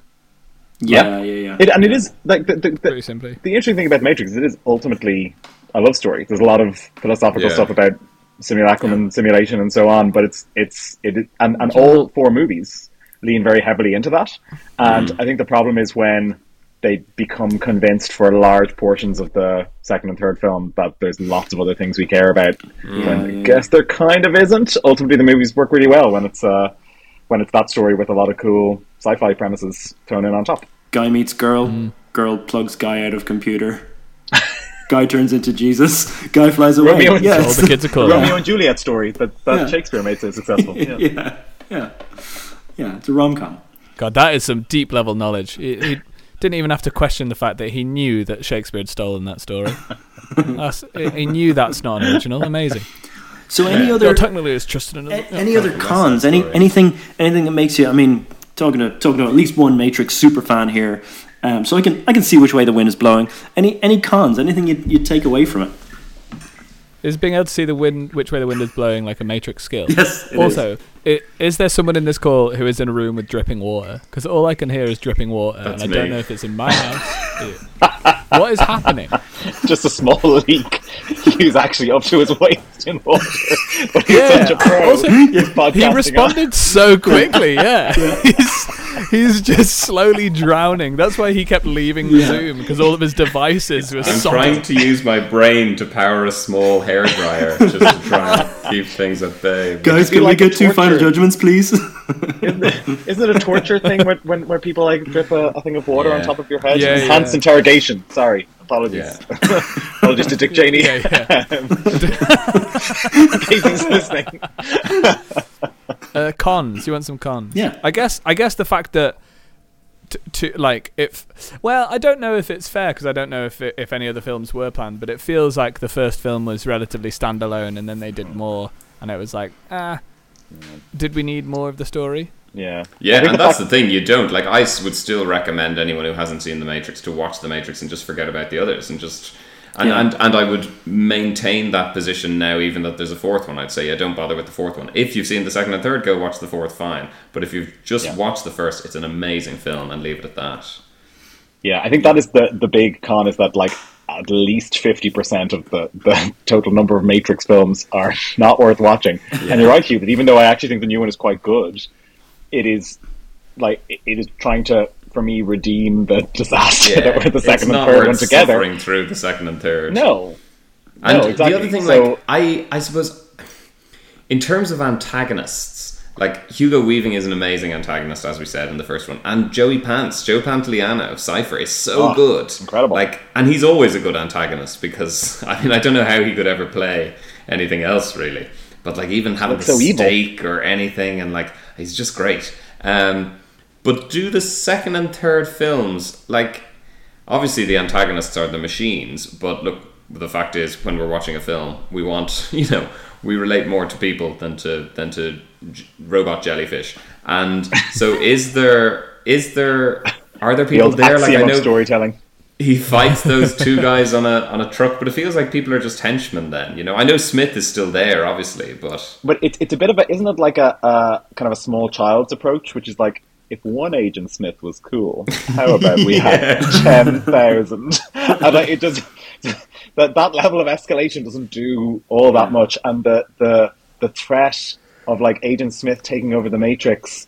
Yeah, yeah, yeah. It, and it is like the, the, pretty the, simply. the interesting thing about Matrix is it is ultimately a love story. There's a lot of philosophical Yeah. stuff about simulacrum and simulation and so on, but it's it's it is, and, and all four movies lean very heavily into that. And I think the problem is when they become convinced for large portions of the second and third film that there's lots of other things we care about. when I yeah. guess there kind of isn't. Ultimately, the movies work really well when it's uh, when it's that story with a lot of cool sci-fi premises thrown in on top. Guy meets girl. Mm. Girl plugs guy out of computer. Guy turns into Jesus. Guy flies away. Romeo and- yes. All the kids are cool. Romeo and Juliet story that, that Yeah. Shakespeare made so successful. Yeah. yeah, yeah, yeah. It's a rom com. God, that is some deep level knowledge. He, he didn't even have to question the fact that he knew that Shakespeare had stolen that story. That's, he he knew that's not an original. Amazing. So any Well, other technically, it's just an. A- any other cons? Any anything anything that makes you? I mean, talking to talking to at least one Matrix super fan here, um, so I can I can see which way the wind is blowing. Any any cons? Anything you'd, you'd take away from it? Is being able to see the wind, which way the wind is blowing, like a Matrix skill? Yes. it also, is. i- is there someone in this call who is in a room with dripping water? Because all I can hear is dripping water, That's and I don't know if it's in my house. what is happening? Just a small leak. He was actually up to his waist in water. But he's Yeah. such a pro. Also, He podcasting responded so quickly. Yeah, he's he's just slowly drowning. That's why he kept leaving the Zoom because all of his devices were I'm solid. trying to use my brain to power a small hairdryer just to try and keep things at bay. Guys, can like we a get two final judgments, please? Isn't it, isn't it a torture thing where, when, where people like drip a, a thing of water on top of your head? Yeah, Enhanced yeah. interrogation. Sorry. Apologies. Apologies to Dick Cheney. Yeah, In case he's listening. Uh, cons. You want some cons? Yeah. I guess. I guess the fact that. To, to like if well I don't know if it's fair because I don't know if it, if any other films were planned but it feels like the first film was relatively standalone and then they did more and it was like ah did we need more of the story Yeah. Yeah, and that's the thing. You don't like. i would still recommend anyone who hasn't seen The Matrix to watch The Matrix and just forget about the others and just. And, Yeah. and and I would maintain that position now, even that there's a fourth one. I'd say, yeah, don't bother with the fourth one. If you've seen the second and third, go watch the fourth. Fine, but if you've just Yeah. watched the first, it's an amazing film, and leave it at that. Yeah, I think that is the the big con is that like at least fifty percent of the, the total number of Matrix films are not worth watching. And you're right, Hugh, that even though I actually think the new one is quite good, it is like it is trying to for me redeem the disaster that were the second and third one together. suffering through the second and third. No. And no, exactly. the other thing, So- like I, I suppose, in terms of antagonists, like Hugo Weaving is an amazing antagonist, as we said in the first one, and Joey Pants, Joe Pantoliano of Cypher is so Oh, good, incredible. Like, and he's always a good antagonist because I mean I don't know how he could ever play anything else really, but like even having the looks so evil. or anything, and like he's just great. Um, But do the second and third films like obviously the antagonists are the machines, but look, the fact is when we're watching a film, we want you know we relate more to people than to than to j- robot jellyfish. And so, is there is there are there people old there? Like I know storytelling. he fights those two guys on a on a truck, but it feels like people are just henchmen. Then you know, I know Smith is still there, obviously, but But it's it's a bit of a isn't it like a, a kind of a small child's approach, which is like if one Agent Smith was cool, how about we have ten thousand? And like, it just that that level of escalation doesn't do all that much, and the the the threat of like Agent Smith taking over the Matrix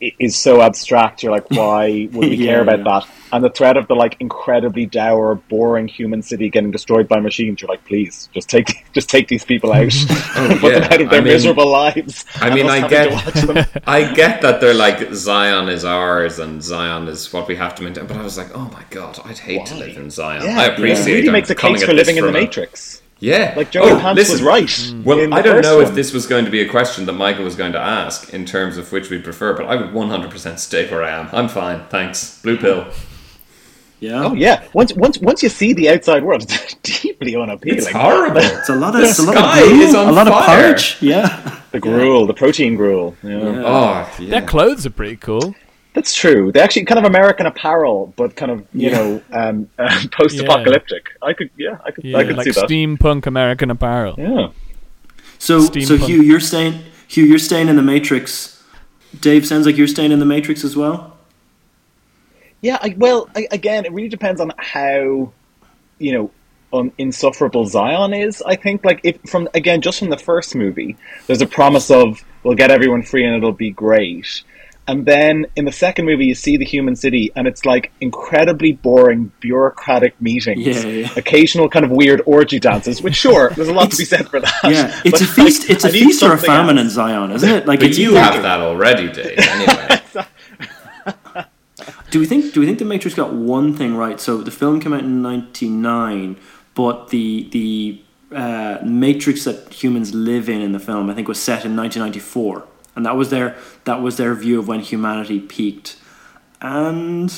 is so abstract. You're like, why would we Yeah, care about yeah. that? And the threat of the like incredibly dour, boring human city getting destroyed by machines. You're like, please, just take just take these people out, oh, put them yeah. out of their I mean- miserable lives. I mean, I get. I get that they're like Zion is ours and Zion is what we have to maintain. But I was like, oh my god, I'd hate to live in Zion. I it appreciate. really them makes a case for living in the a- Matrix. Yeah, Like Joey Oh, Pants listen. was right. Hmm. Well, I don't first know if this was going to be a question that Michael was going to ask in terms of which we prefer, but I would 100% stay where I am. I'm fine, thanks. Blue pill. Yeah. Oh yeah, once once once you see the outside world, it's deeply unappealing. It's horrible. It's a lot of, it's a lot sky of gruel, is on a lot of fire. porridge. Yeah. The gruel, the protein gruel. Yeah. Oh, Their clothes are pretty cool. That's true. They're actually kind of American apparel, but kind of you know um, um, post-apocalyptic. I could, yeah, I could, Yeah, I could like see that. steampunk American apparel. Yeah. So, so Hugh, you're staying. Hugh, you're staying in the Matrix. Dave sounds like you're staying in the Matrix as well. Yeah, I, well, I, again, it really depends on how, you know, um, insufferable Zion is. I think, like, if from again, just from the first movie, there's a promise of we'll get everyone free and it'll be great. And then in the second movie, you see the human city, and it's like incredibly boring, bureaucratic meetings. Yeah, yeah. Occasional kind of weird orgy dances, which sure, there's a lot to be said for that. Yeah, it's But, a feast. like, it's a I need feast or a something famine in. Zion, isn't it? Like, But you either- have that already, Dave, anyway. Do we think? Do we think the Matrix got one thing right? So the film came out in '99, but the the uh, Matrix that humans live in in the film, I think, was set in 1994, and that was their that was their view of when humanity peaked. And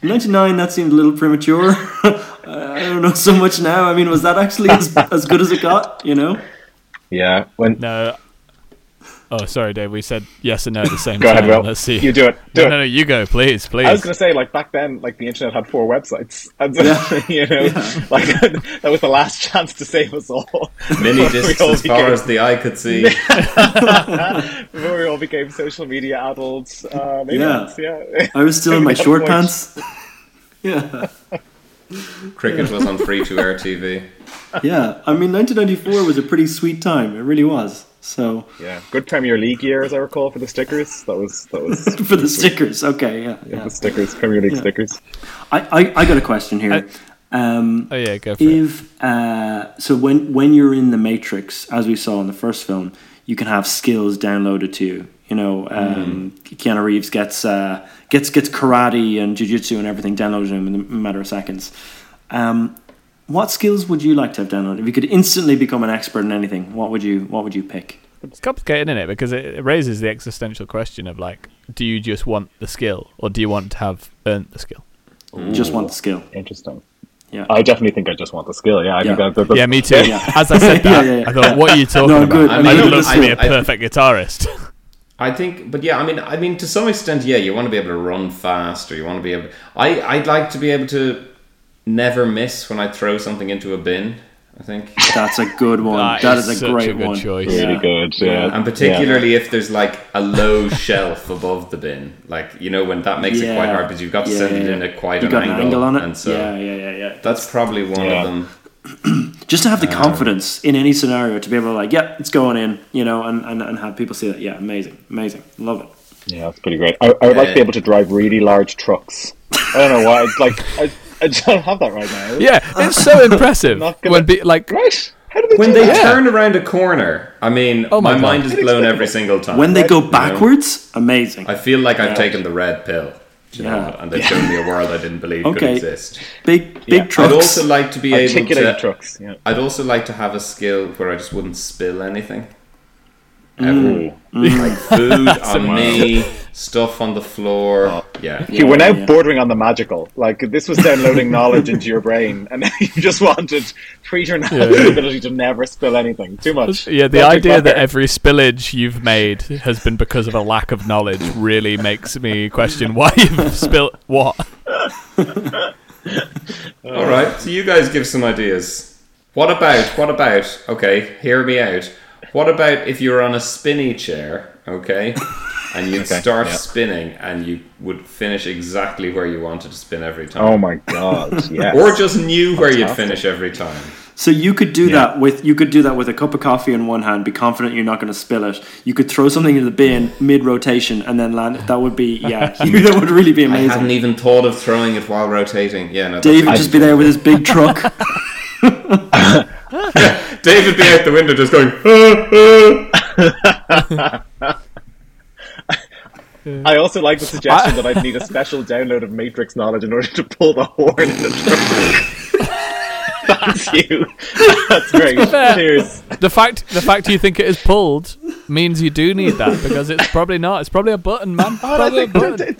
in '99, that seemed a little premature. I don't know so much now. I mean, was that actually as, as good as it got? You know? Yeah, when No. Oh, sorry, Dave. We said yes and no at the same Go time. ahead, Will. Let's see. You do it. Do no, it. no, no. You go, please, please. I was going to say, like back then, like the internet had four websites, and Yeah. you know, like that was the last chance to save us all. Mini Before discs all as far as the eye could see. before we all became social media adults. Uh, maybe Yeah. that's- yeah. I was still in my Maybe short that's pants. yeah. Cricket was on free to air TV. Yeah, I mean, 1994 was a pretty sweet time. It really was. So Yeah, good Premier League year, as I recall, for the stickers. That was that was for the stickers, okay, yeah, yeah. the stickers, Premier League Yeah. stickers. I, I, I got a question here. um, oh yeah, go for it. if uh, so, when when you're in the Matrix, as we saw in the first film, you can have skills downloaded to you. You know, um, Keanu Reeves gets uh, gets gets karate and jujitsu and everything downloaded to him in a matter of seconds. Um, what skills would you like to have downloaded? If you could instantly become an expert in anything, what would you what would you pick? It's complicated, isn't it? Because it, it raises the existential question of like, do you just want the skill, or do you want to have earned the skill? Just want the skill. Interesting. Yeah. I definitely think I just want the skill. Yeah, I think Yeah. that, that, that- Yeah, me too. Yeah. As I said that, Yeah, yeah, yeah. I thought, what are you talking No, about? good. I I mean, mean, I'd love to be a I- I- perfect guitarist. I think, but yeah, I mean, I mean, to some extent, yeah, you want to be able to run fast, or you want to be able. I I'd like to be able to never miss when I throw something into a bin. I think, That's a good one. That that is is, a such great a good one. choice. really good. Yeah, and particularly if there's like a low shelf above the bin, like you know, when that makes it quite hard because you've got to Yeah, send it in yeah. at quite you an got angle, an angle on it. and so yeah, yeah, yeah, yeah. that's probably one Yeah. of them. Just to have Um, the confidence in any scenario to be able to like, yeah, it's going in, you know, and, and, and have people see that. Yeah, amazing, amazing, love it. Yeah, that's pretty great. I, I would like to be Uh, able to drive really large trucks. I don't know why. I'd like, I, I don't have that right now. yeah, it's so impressive gonna- when be like Right? How do they When do they that? turn around a corner, I mean, Oh my my, mind is blown every single time. When they go You know? backwards, amazing. I feel like I've taken the red pill. You know Yeah. what? And they've shown me a world I didn't believe could exist. Big, big Yeah. trucks. I'd also like to be able Articulated to. trucks. Yeah. I'd also like to have a skill where I just wouldn't spill anything. Mm. ever. Mm. Like food on me, stuff on the floor. Uh, yeah. You were now bordering on the magical. Like this was downloading knowledge into your brain, and you just wanted preternatural Yeah. ability to never spill anything. Too much. Yeah, the Magic idea that every spillage you've made has been because of a lack of knowledge really makes me question why you've spilled what. All right. So you guys give some ideas. What about? What about? Okay, hear me out. What about if you're on a spinny chair? Okay. And you'd Okay, start yeah. spinning, and you would finish exactly where you wanted to spin every time. Oh my god! Yes. Or just knew where you'd finish every time. So you could do that with you could do that with a cup of coffee in one hand, be confident you're not going to spill it. You could throw something in the bin mid rotation and then land. That would be yeah, that would really be amazing. I hadn't even thought of throwing it while rotating. Yeah, no. Dave would just be there with his big truck. David be out the window just going. "Ah, I also like the suggestion that I'd need a special download of Matrix knowledge in order to pull the horn in the truck. That's you. That's great. fair. Cheers. The fact the fact you think it is pulled means you do need that because it's probably not. It's probably a button, man. Oh, I, Probably a think,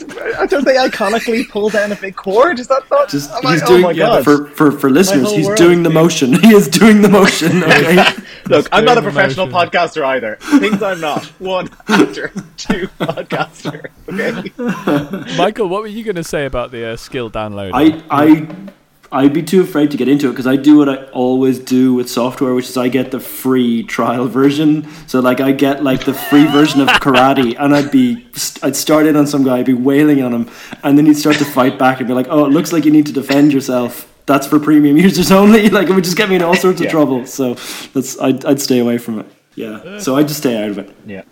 button. don't they iconically pull down a big cord? Is that not? Just am I- he's oh doing my yeah, god! for for for listeners. He's world, doing the dude. motion. He is doing the motion. Okay. Look, I'm not a professional motion. podcaster either. Things I'm not. One actor, two podcaster. Okay. Michael, what were you going to say about the uh, skill download? I I I'd be too afraid to get into it because I do what I always do with software, which is I get the free trial version. So like I get like the free version of karate, and I'd be I'd start in on some guy, I'd be wailing on him, and then he'd start to fight back and be like, "Oh, it looks like you need to defend yourself." That's for premium users only. Like it would just get me in all sorts of Yeah. trouble. So that's I'd, I'd stay away from it. Yeah. So I'd just stay out of it. Yeah.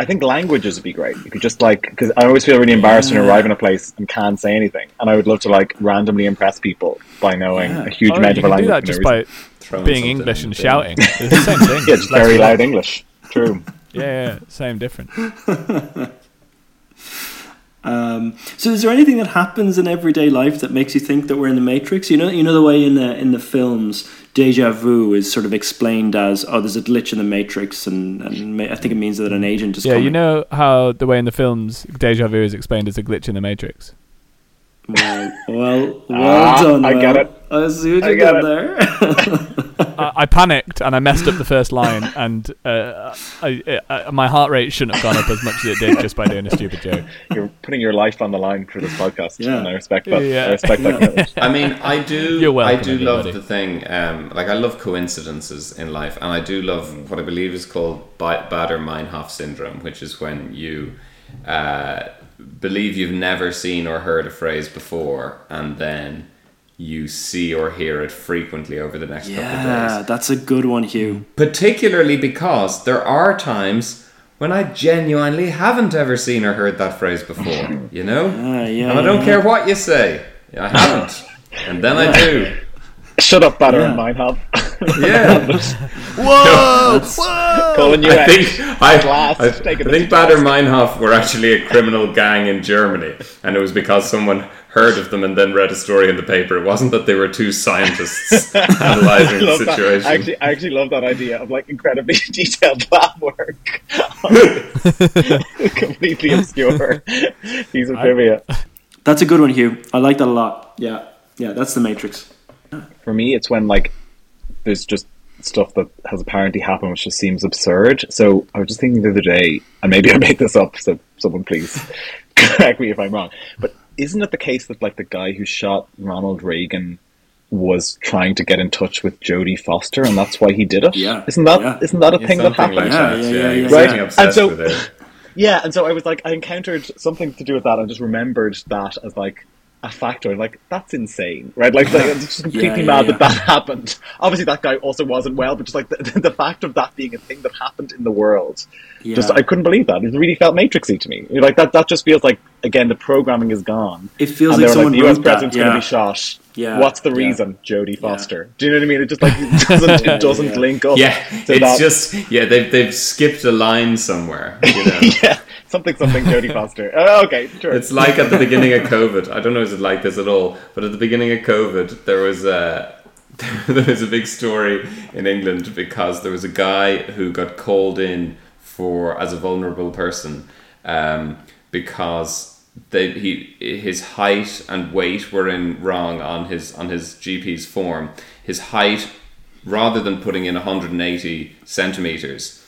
I think languages would be great. You could just like because I always feel really embarrassed when I arrive in a place and can't say anything, and I would love to like randomly impress people by knowing a huge amount you of a can do language. that just by being English and the shouting. It's the same thing. yeah, just very loud English. True. Yeah, yeah, same different. Um, so, is there anything that happens in everyday life that makes you think that we're in the Matrix? You know, you know the way in the in the films, deja vu is sort of explained as, "Oh, there's a glitch in the Matrix," and, and ma- I think it means that an agent is Yeah, coming. you know how the way in the films deja vu is explained as a glitch in the Matrix. Well, well, well Ah, done. I get Will. it. I see what you get did it. there. I, I panicked and I messed up the first line, and uh, I, I, my heart rate shouldn't have gone up as much as it did just by doing a stupid joke. You're putting your life on the line for this podcast, Yeah. and I respect that. Yeah. I respect that. commitment. I mean, I do. You're welcome, I do love the thing. Um, like I love coincidences in life, and I do love what I believe is called Ba- Baader-Meinhof syndrome, which is when you uh, believe you've never seen or heard a phrase before, and then you see or hear it frequently over the next couple of days. yeah, that's a good one, Hugh. Particularly because there are times when I genuinely haven't ever seen or heard that phrase before. You know, Ah, yeah, and I don't yeah. care what you say. I haven't, and then I do. Shut up, Batter Yeah. and Mindhub. Yeah. Whoa! Whoa! Calling you I out. think I, Glass, I, I taking the think Baader Meinhof were actually a criminal gang in Germany, and it was because someone heard of them and then read a story in the paper. It wasn't that they were two scientists analyzing the situation. I actually, I actually love that idea of like incredibly detailed lab work. Completely obscure piece of trivia. That's a good one, Hugh. I like that a lot. Yeah, yeah, that's the Matrix. For me, it's when like there's just stuff that has apparently happened which just seems absurd. So I was just thinking the other day, and maybe I made this up, so someone please correct me if I'm wrong. But isn't it the case that like the guy who shot Ronald Reagan was trying to get in touch with Jodie Foster, and that's why he did it? Yeah. Isn't that Yeah. not that a Yeah, thing that happened? like Yeah, that. yeah, Yeah, yeah, yeah. Right. getting And so- with it. Yeah, and so I was like, I encountered something to do with that. I just remembered that as like a factor. Like that's insane, right? Like, like it's just completely yeah, mad yeah. that that happened. Obviously, that guy also wasn't well, but just like the, the fact of that being a thing that happened in the world, just I couldn't believe that. It really felt matrixy to me. Like that. That just feels like again the programming is gone. It feels and like they were someone the U.S. wrote that, president's going to be shot. Yeah, What's the yeah. reason, Jodie Foster? Do you know what I mean? It just like it doesn't, Yeah, it doesn't yeah. link up. Yeah, to it's that. just yeah they've they've skipped a line somewhere. You know? yeah, something something Jodie Foster. Oh, okay, sure. It's like at the beginning of COVID. I don't know if it's like this at all, but at the beginning of COVID, there was a there was a big story in England because there was a guy who got called in for as a vulnerable person um, because they, he his height and weight were in wrong on his on his GP's form. His height, rather than putting in 180 centimeters,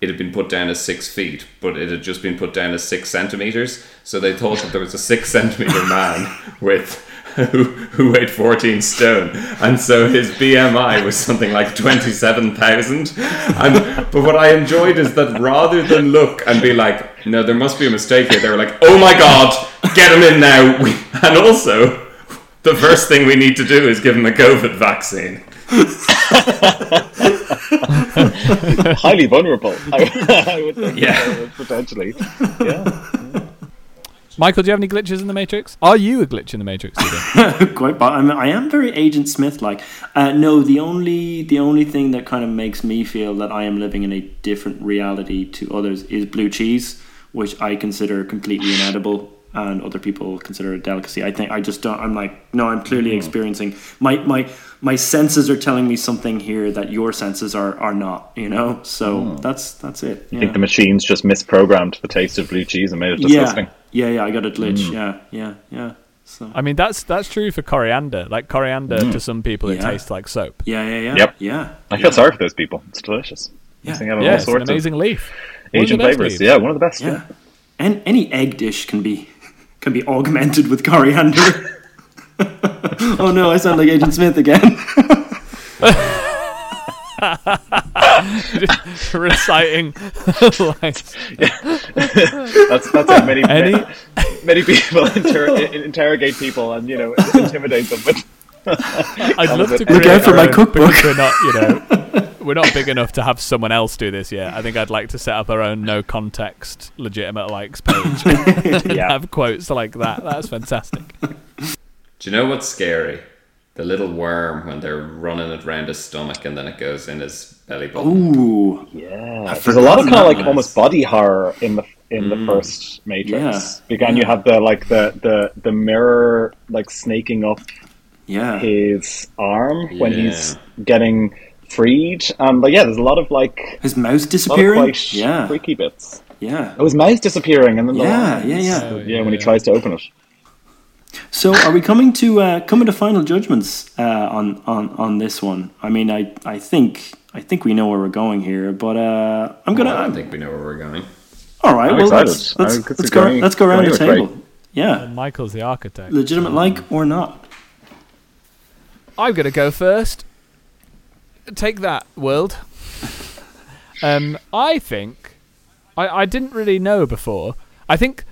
it had been put down as six feet, but it had just been put down as six centimeters. So they thought that there was a six centimeter man with who, who weighed 14 stone, and so his BMI was something like 27,000. And but what I enjoyed is that rather than look and be like, no, there must be a mistake here, they were like, oh my god, get him in now. We, and also, the first thing we need to do is give him a COVID vaccine. Highly vulnerable. I, I would think. Yeah. potentially. Yeah. Michael, do you have any glitches in the Matrix? Are you a glitch in the Matrix? do you think? Quite, but I'm, I am very Agent Smith like. Uh, no, the only the only thing that kind of makes me feel that I am living in a different reality to others is blue cheese, which I consider completely inedible, and other people consider a delicacy. I think I just don't. I'm like, no, I'm clearly experiencing my my my senses are telling me something here that your senses are are not. You know, so hmm. that's that's it. I think the machines just misprogrammed the taste of blue cheese and made it disgusting. yeah, yeah, I got a glitch. Hmm. Yeah, yeah, yeah. So I mean, that's that's true for coriander. Like coriander, hmm. to some people, it Yeah. tastes like soap. yeah, yeah, yeah. Yep. Yeah. I yeah. feel sorry for those people. It's delicious. Yeah. Missing out Yeah, all it's an sorts amazing of leaf. Asian flavors. leaves. Yeah, one of the best. Yeah. And any egg dish can be can be augmented with coriander. oh no, I sound like Agent Smith again. Reciting lines. That's that's how many Any- many people inter- interrogate people and you know intimidate them. But I'd love to Look create out for my own, cookbook. We're not, you know, we're not big enough to have someone else do this yet. I think I'd like to set up our own no context legitimate likes page and Yeah. have quotes like that. That's fantastic. Do you know what's scary? The little worm when they're running it round his stomach and then it goes in his belly button. Ooh. yeah, there's a lot of kind of like Yes. almost body horror in the in the first Matrix. Yeah. Again, you have the like the the the mirror like snaking up Yeah. his arm when Yeah. he's getting freed, Um, but yeah, there's a lot of like His mouse a lot of disappearing. quite Yeah. freaky bits. Yeah. Oh, his mouth disappearing, and then the Yeah, lines. yeah, yeah. Oh, yeah. When he tries to open it. So are we coming to uh, coming to final judgments uh, on, on on this one? I mean, I I think I think we know where we're going here, but uh, I'm gonna. I don't think we know where we're going. all right, I'm well excited. let's let's, think it's let's go going- let's go around the anyway, table. Yeah, Michael's the architect. legitimate like or not. I'm gonna go first. Take that, world. um, I think I, I didn't really know before. I think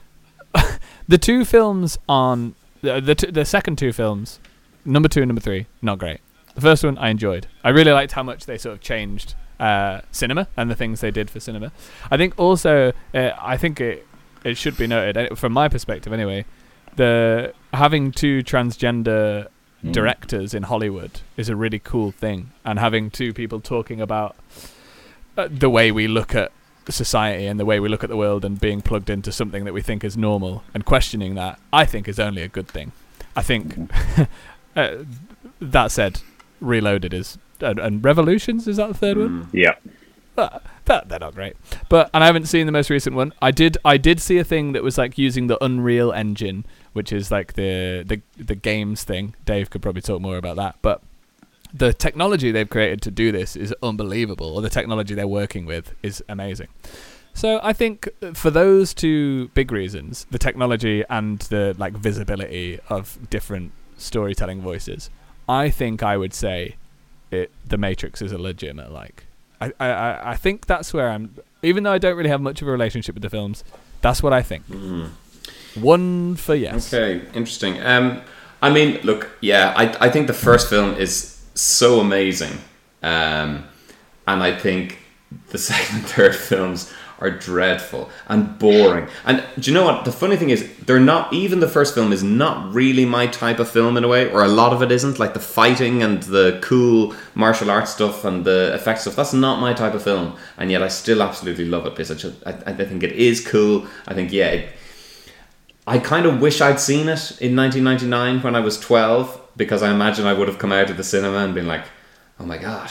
the two films on the the, t- the second two films, number two and number three, not great. The first one I enjoyed. I really liked how much they sort of changed uh, cinema and the things they did for cinema. I think also uh, I think it it should be noted from my perspective anyway. The having two transgender directors in Hollywood is a really cool thing, and having two people talking about uh, the way we look at society and the way we look at the world and being plugged into something that we think is normal and questioning that, I think is only a good thing. I think uh, that said, Reloaded is and, and Revolutions is that the third one? Yeah. Uh, that they're not great. But and I haven't seen the most recent one. I did I did see a thing that was like using the Unreal Engine, which is like the the the games thing. Dave could probably talk more about that, but the technology they've created to do this is unbelievable, or the technology they're working with is amazing. So I think uh, for those two big reasons, the technology and the like visibility of different storytelling voices, I think I would say it the Matrix is a legitimate like. I, I, I- I think that's where I'm even though I don't really have much of a relationship with the films, that's what I think. One for yes. Okay, interesting. Um, I mean, look, yeah, I, I think the first film is so amazing, um, and I think the second and third films are dreadful and boring. And do you know what? The funny thing is, they're not. Even the first film is not really my type of film in a way, or a lot of it isn't. Like the fighting and the cool martial arts stuff and the effects stuff. That's not my type of film, and yet I still absolutely love it because I, just, I, I think it is cool. I think yeah. It, I kind of wish I'd seen it in 1999 when I was 12 because I imagine I would have come out of the cinema and been like, "Oh my god,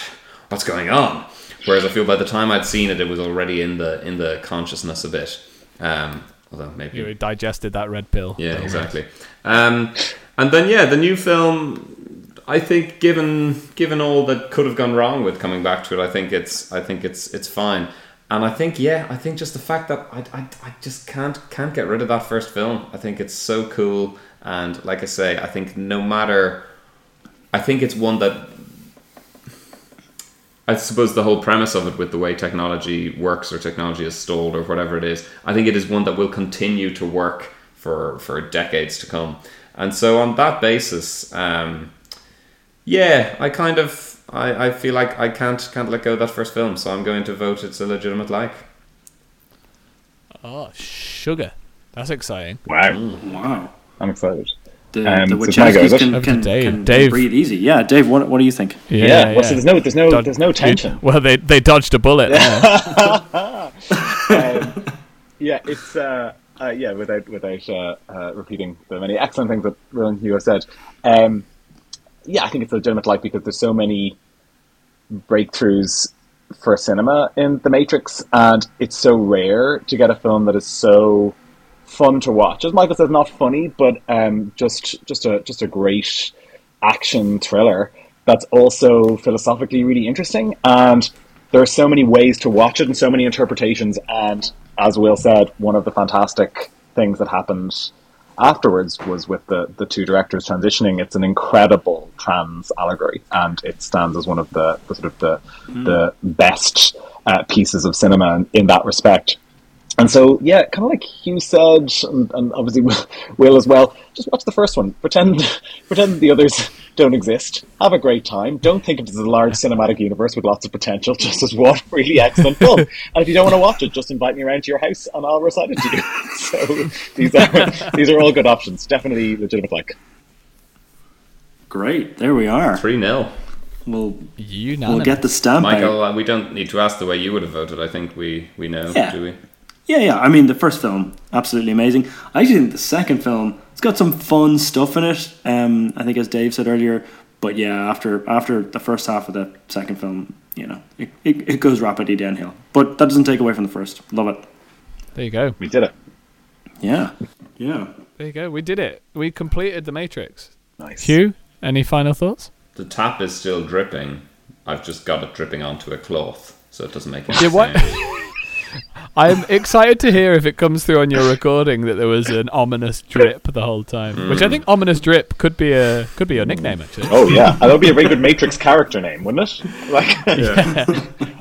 what's going on? Whereas I feel by the time I'd seen it, it was already in the in the consciousness a bit. Um, although maybe You digested that red pill. yeah, exactly. Um, and then yeah, the new film. I think given given all that could have gone wrong with coming back to it, I think it's I think it's it's fine. And I think yeah, I think just the fact that I, I, I just can't can't get rid of that first film. I think it's so cool, and like I say, I think no matter, I think it's one that I suppose the whole premise of it with the way technology works or technology is stalled or whatever it is, I think it is one that will continue to work for for decades to come. And so on that basis, um, yeah, I kind of I, I feel like I can't can't let go of that first film, so I'm going to vote it's a legitimate like. Oh, sugar. That's exciting. Wow. Wow. I'm excited. The, Um, the so it's my Wachowskis it? can, can, Dave. can Dave. breathe easy. Yeah, Dave. What, what do you think? Yeah, well, so there's no- there's no- Dod- there's no you- tension. well, they they dodged a bullet. there. um, yeah, it's uh, uh, yeah. Without without uh, uh, repeating the many excellent things that Roland you have said, um, yeah, I think it's a legitimate like because there's so many breakthroughs for cinema in The Matrix, and it's so rare to get a film that is so fun to watch. As Michael says, not funny, but um, just just a just a great action thriller that's also philosophically really interesting. And there are so many ways to watch it and so many interpretations. And as Will said, one of the fantastic things that happened afterwards was with the, the two directors transitioning. It's an incredible trans allegory, and it stands as one of the, the sort of the the best uh, pieces of cinema in, in that respect. And so, yeah, kind of like Hugh said, and, and obviously Will as well. Just watch the first one. Pretend, pretend the others don't exist. Have a great time. Don't think it is a large cinematic universe with lots of potential. Just as one really excellent film. And if you don't want to watch it, just invite me around to your house, and I'll recite it to you. so these are these are all good options. Definitely legitimate. Like Great. There we are. 3 0. We'll, Unanimous. we'll get the stamp. Michael, uh, we don't need to ask the way you would have voted. I think we, we know, Yeah. do we? Yeah, yeah. I mean, the first film, absolutely amazing. I actually think the second film, it's got some fun stuff in it. Um, I think as Dave said earlier. But yeah, after after the first half of the second film, you know, it, it, it goes rapidly downhill. But that doesn't take away from the first. Love it. There you go. we did it. Yeah, yeah. There you go. We did it. We completed the Matrix. Nice. Hugh, any final thoughts? The tap is still dripping. I've just got it dripping onto a cloth, so it doesn't make any Yeah, what- sound. I'm excited to hear if it comes through on your recording that there was an ominous drip the whole time, which I think ominous drip could be a could be your nickname actually. Oh yeah, that would be a very good Matrix character name, wouldn't it? Like,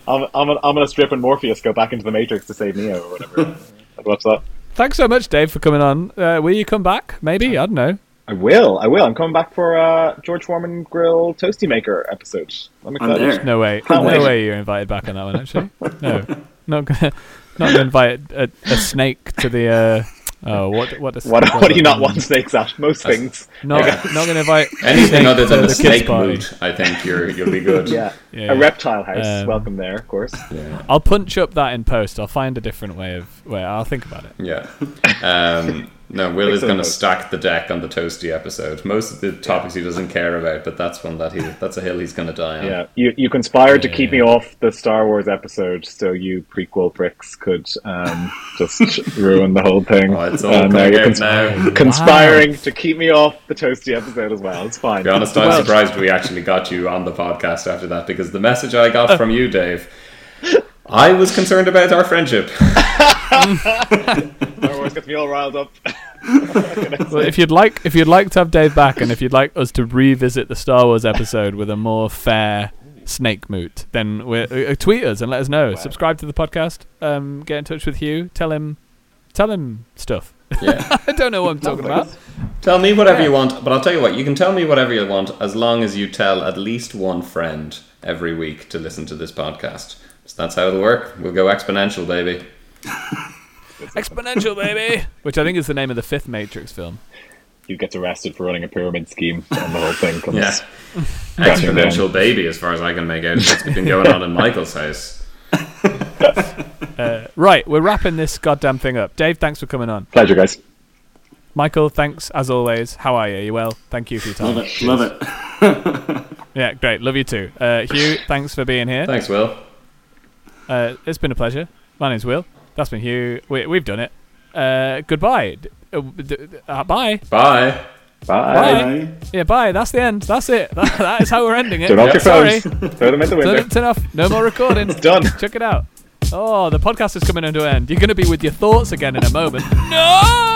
I'm, I'm, I'm gonna strip and Morpheus go back into the Matrix to save Neo or whatever. I'd watch that. Thanks so much, Dave, for coming on. Uh, will you come back? Maybe I don't know. I will. I will. I'm coming back for uh, George Foreman Grill Toasty Maker episode. I'm I'm there. No way. Can't no wait. way you're invited back on that one. Actually, no. Not gonna not gonna invite a, a snake to the. Uh, oh, what what? A, What, what do you not want snakes at? Most things. Not not gonna invite Anything snake other than to a the snake mood, I think you're, you'll be good. Yeah. Yeah. A reptile house. Um, Welcome there, of course. I'll punch up that in post. I'll find a different way of. Wait, I'll think about it. Yeah. Um, no, Will is going to stack the deck on the toasty episode. Most of the topics he doesn't care about, but that's one that he that's a hill he's going to die on. Yeah, you you conspired to keep me off the Star Wars episode, so you prequel pricks could um, just ruin the whole thing. Oh, it's all And now coming you're out cons- now. conspiring to keep me off the toasty episode as well. It's fine. To be honest, I'm Well- surprised we actually got you on the podcast after that because the message I got from you, Dave, I was concerned about our friendship. Star Wars gets me all riled up. Well, if you'd like, if you'd like to have Dave back, and if you'd like us to revisit the Star Wars episode with a more fair snake moot, then we're, uh, tweet us and let us know. Subscribe to the podcast. Um, get in touch with Hugh. Tell him, tell him stuff. Yeah. I don't know what I'm talking about. Tell me whatever you want, but I'll tell you what, you can tell me whatever you want as long as you tell at least one friend every week to listen to this podcast. So that's how it'll work. We'll go exponential, baby. Exponential, baby. Which I think is the name of the fifth Matrix film. You gets arrested for running a pyramid scheme, and the whole thing comes. Yeah. Exponential baby, as far as I can make out. It's been going on in Michael's house. Right, we're wrapping this goddamn thing up. Dave, thanks for coming on. Pleasure, guys. Michael, thanks as always. How are you? You well? Thank you for your time. Love it. Love it. Yeah, great. Love you too. Uh, Hugh, thanks for being here. Thanks, Will. Uh, it's been a pleasure. My name's Will. That's been Hugh. We, we've done it. Uh, goodbye. Uh, uh, bye. Bye. Bye. Bye. Yeah, bye. That's the end. That's it. That, that is how we're ending it. Turn off your Sorry. phones. Throw them out the window. it- turn off. No more recording. It's done. Check it out. Oh, the podcast is coming to an end. You're going to be with your thoughts again in a moment. No!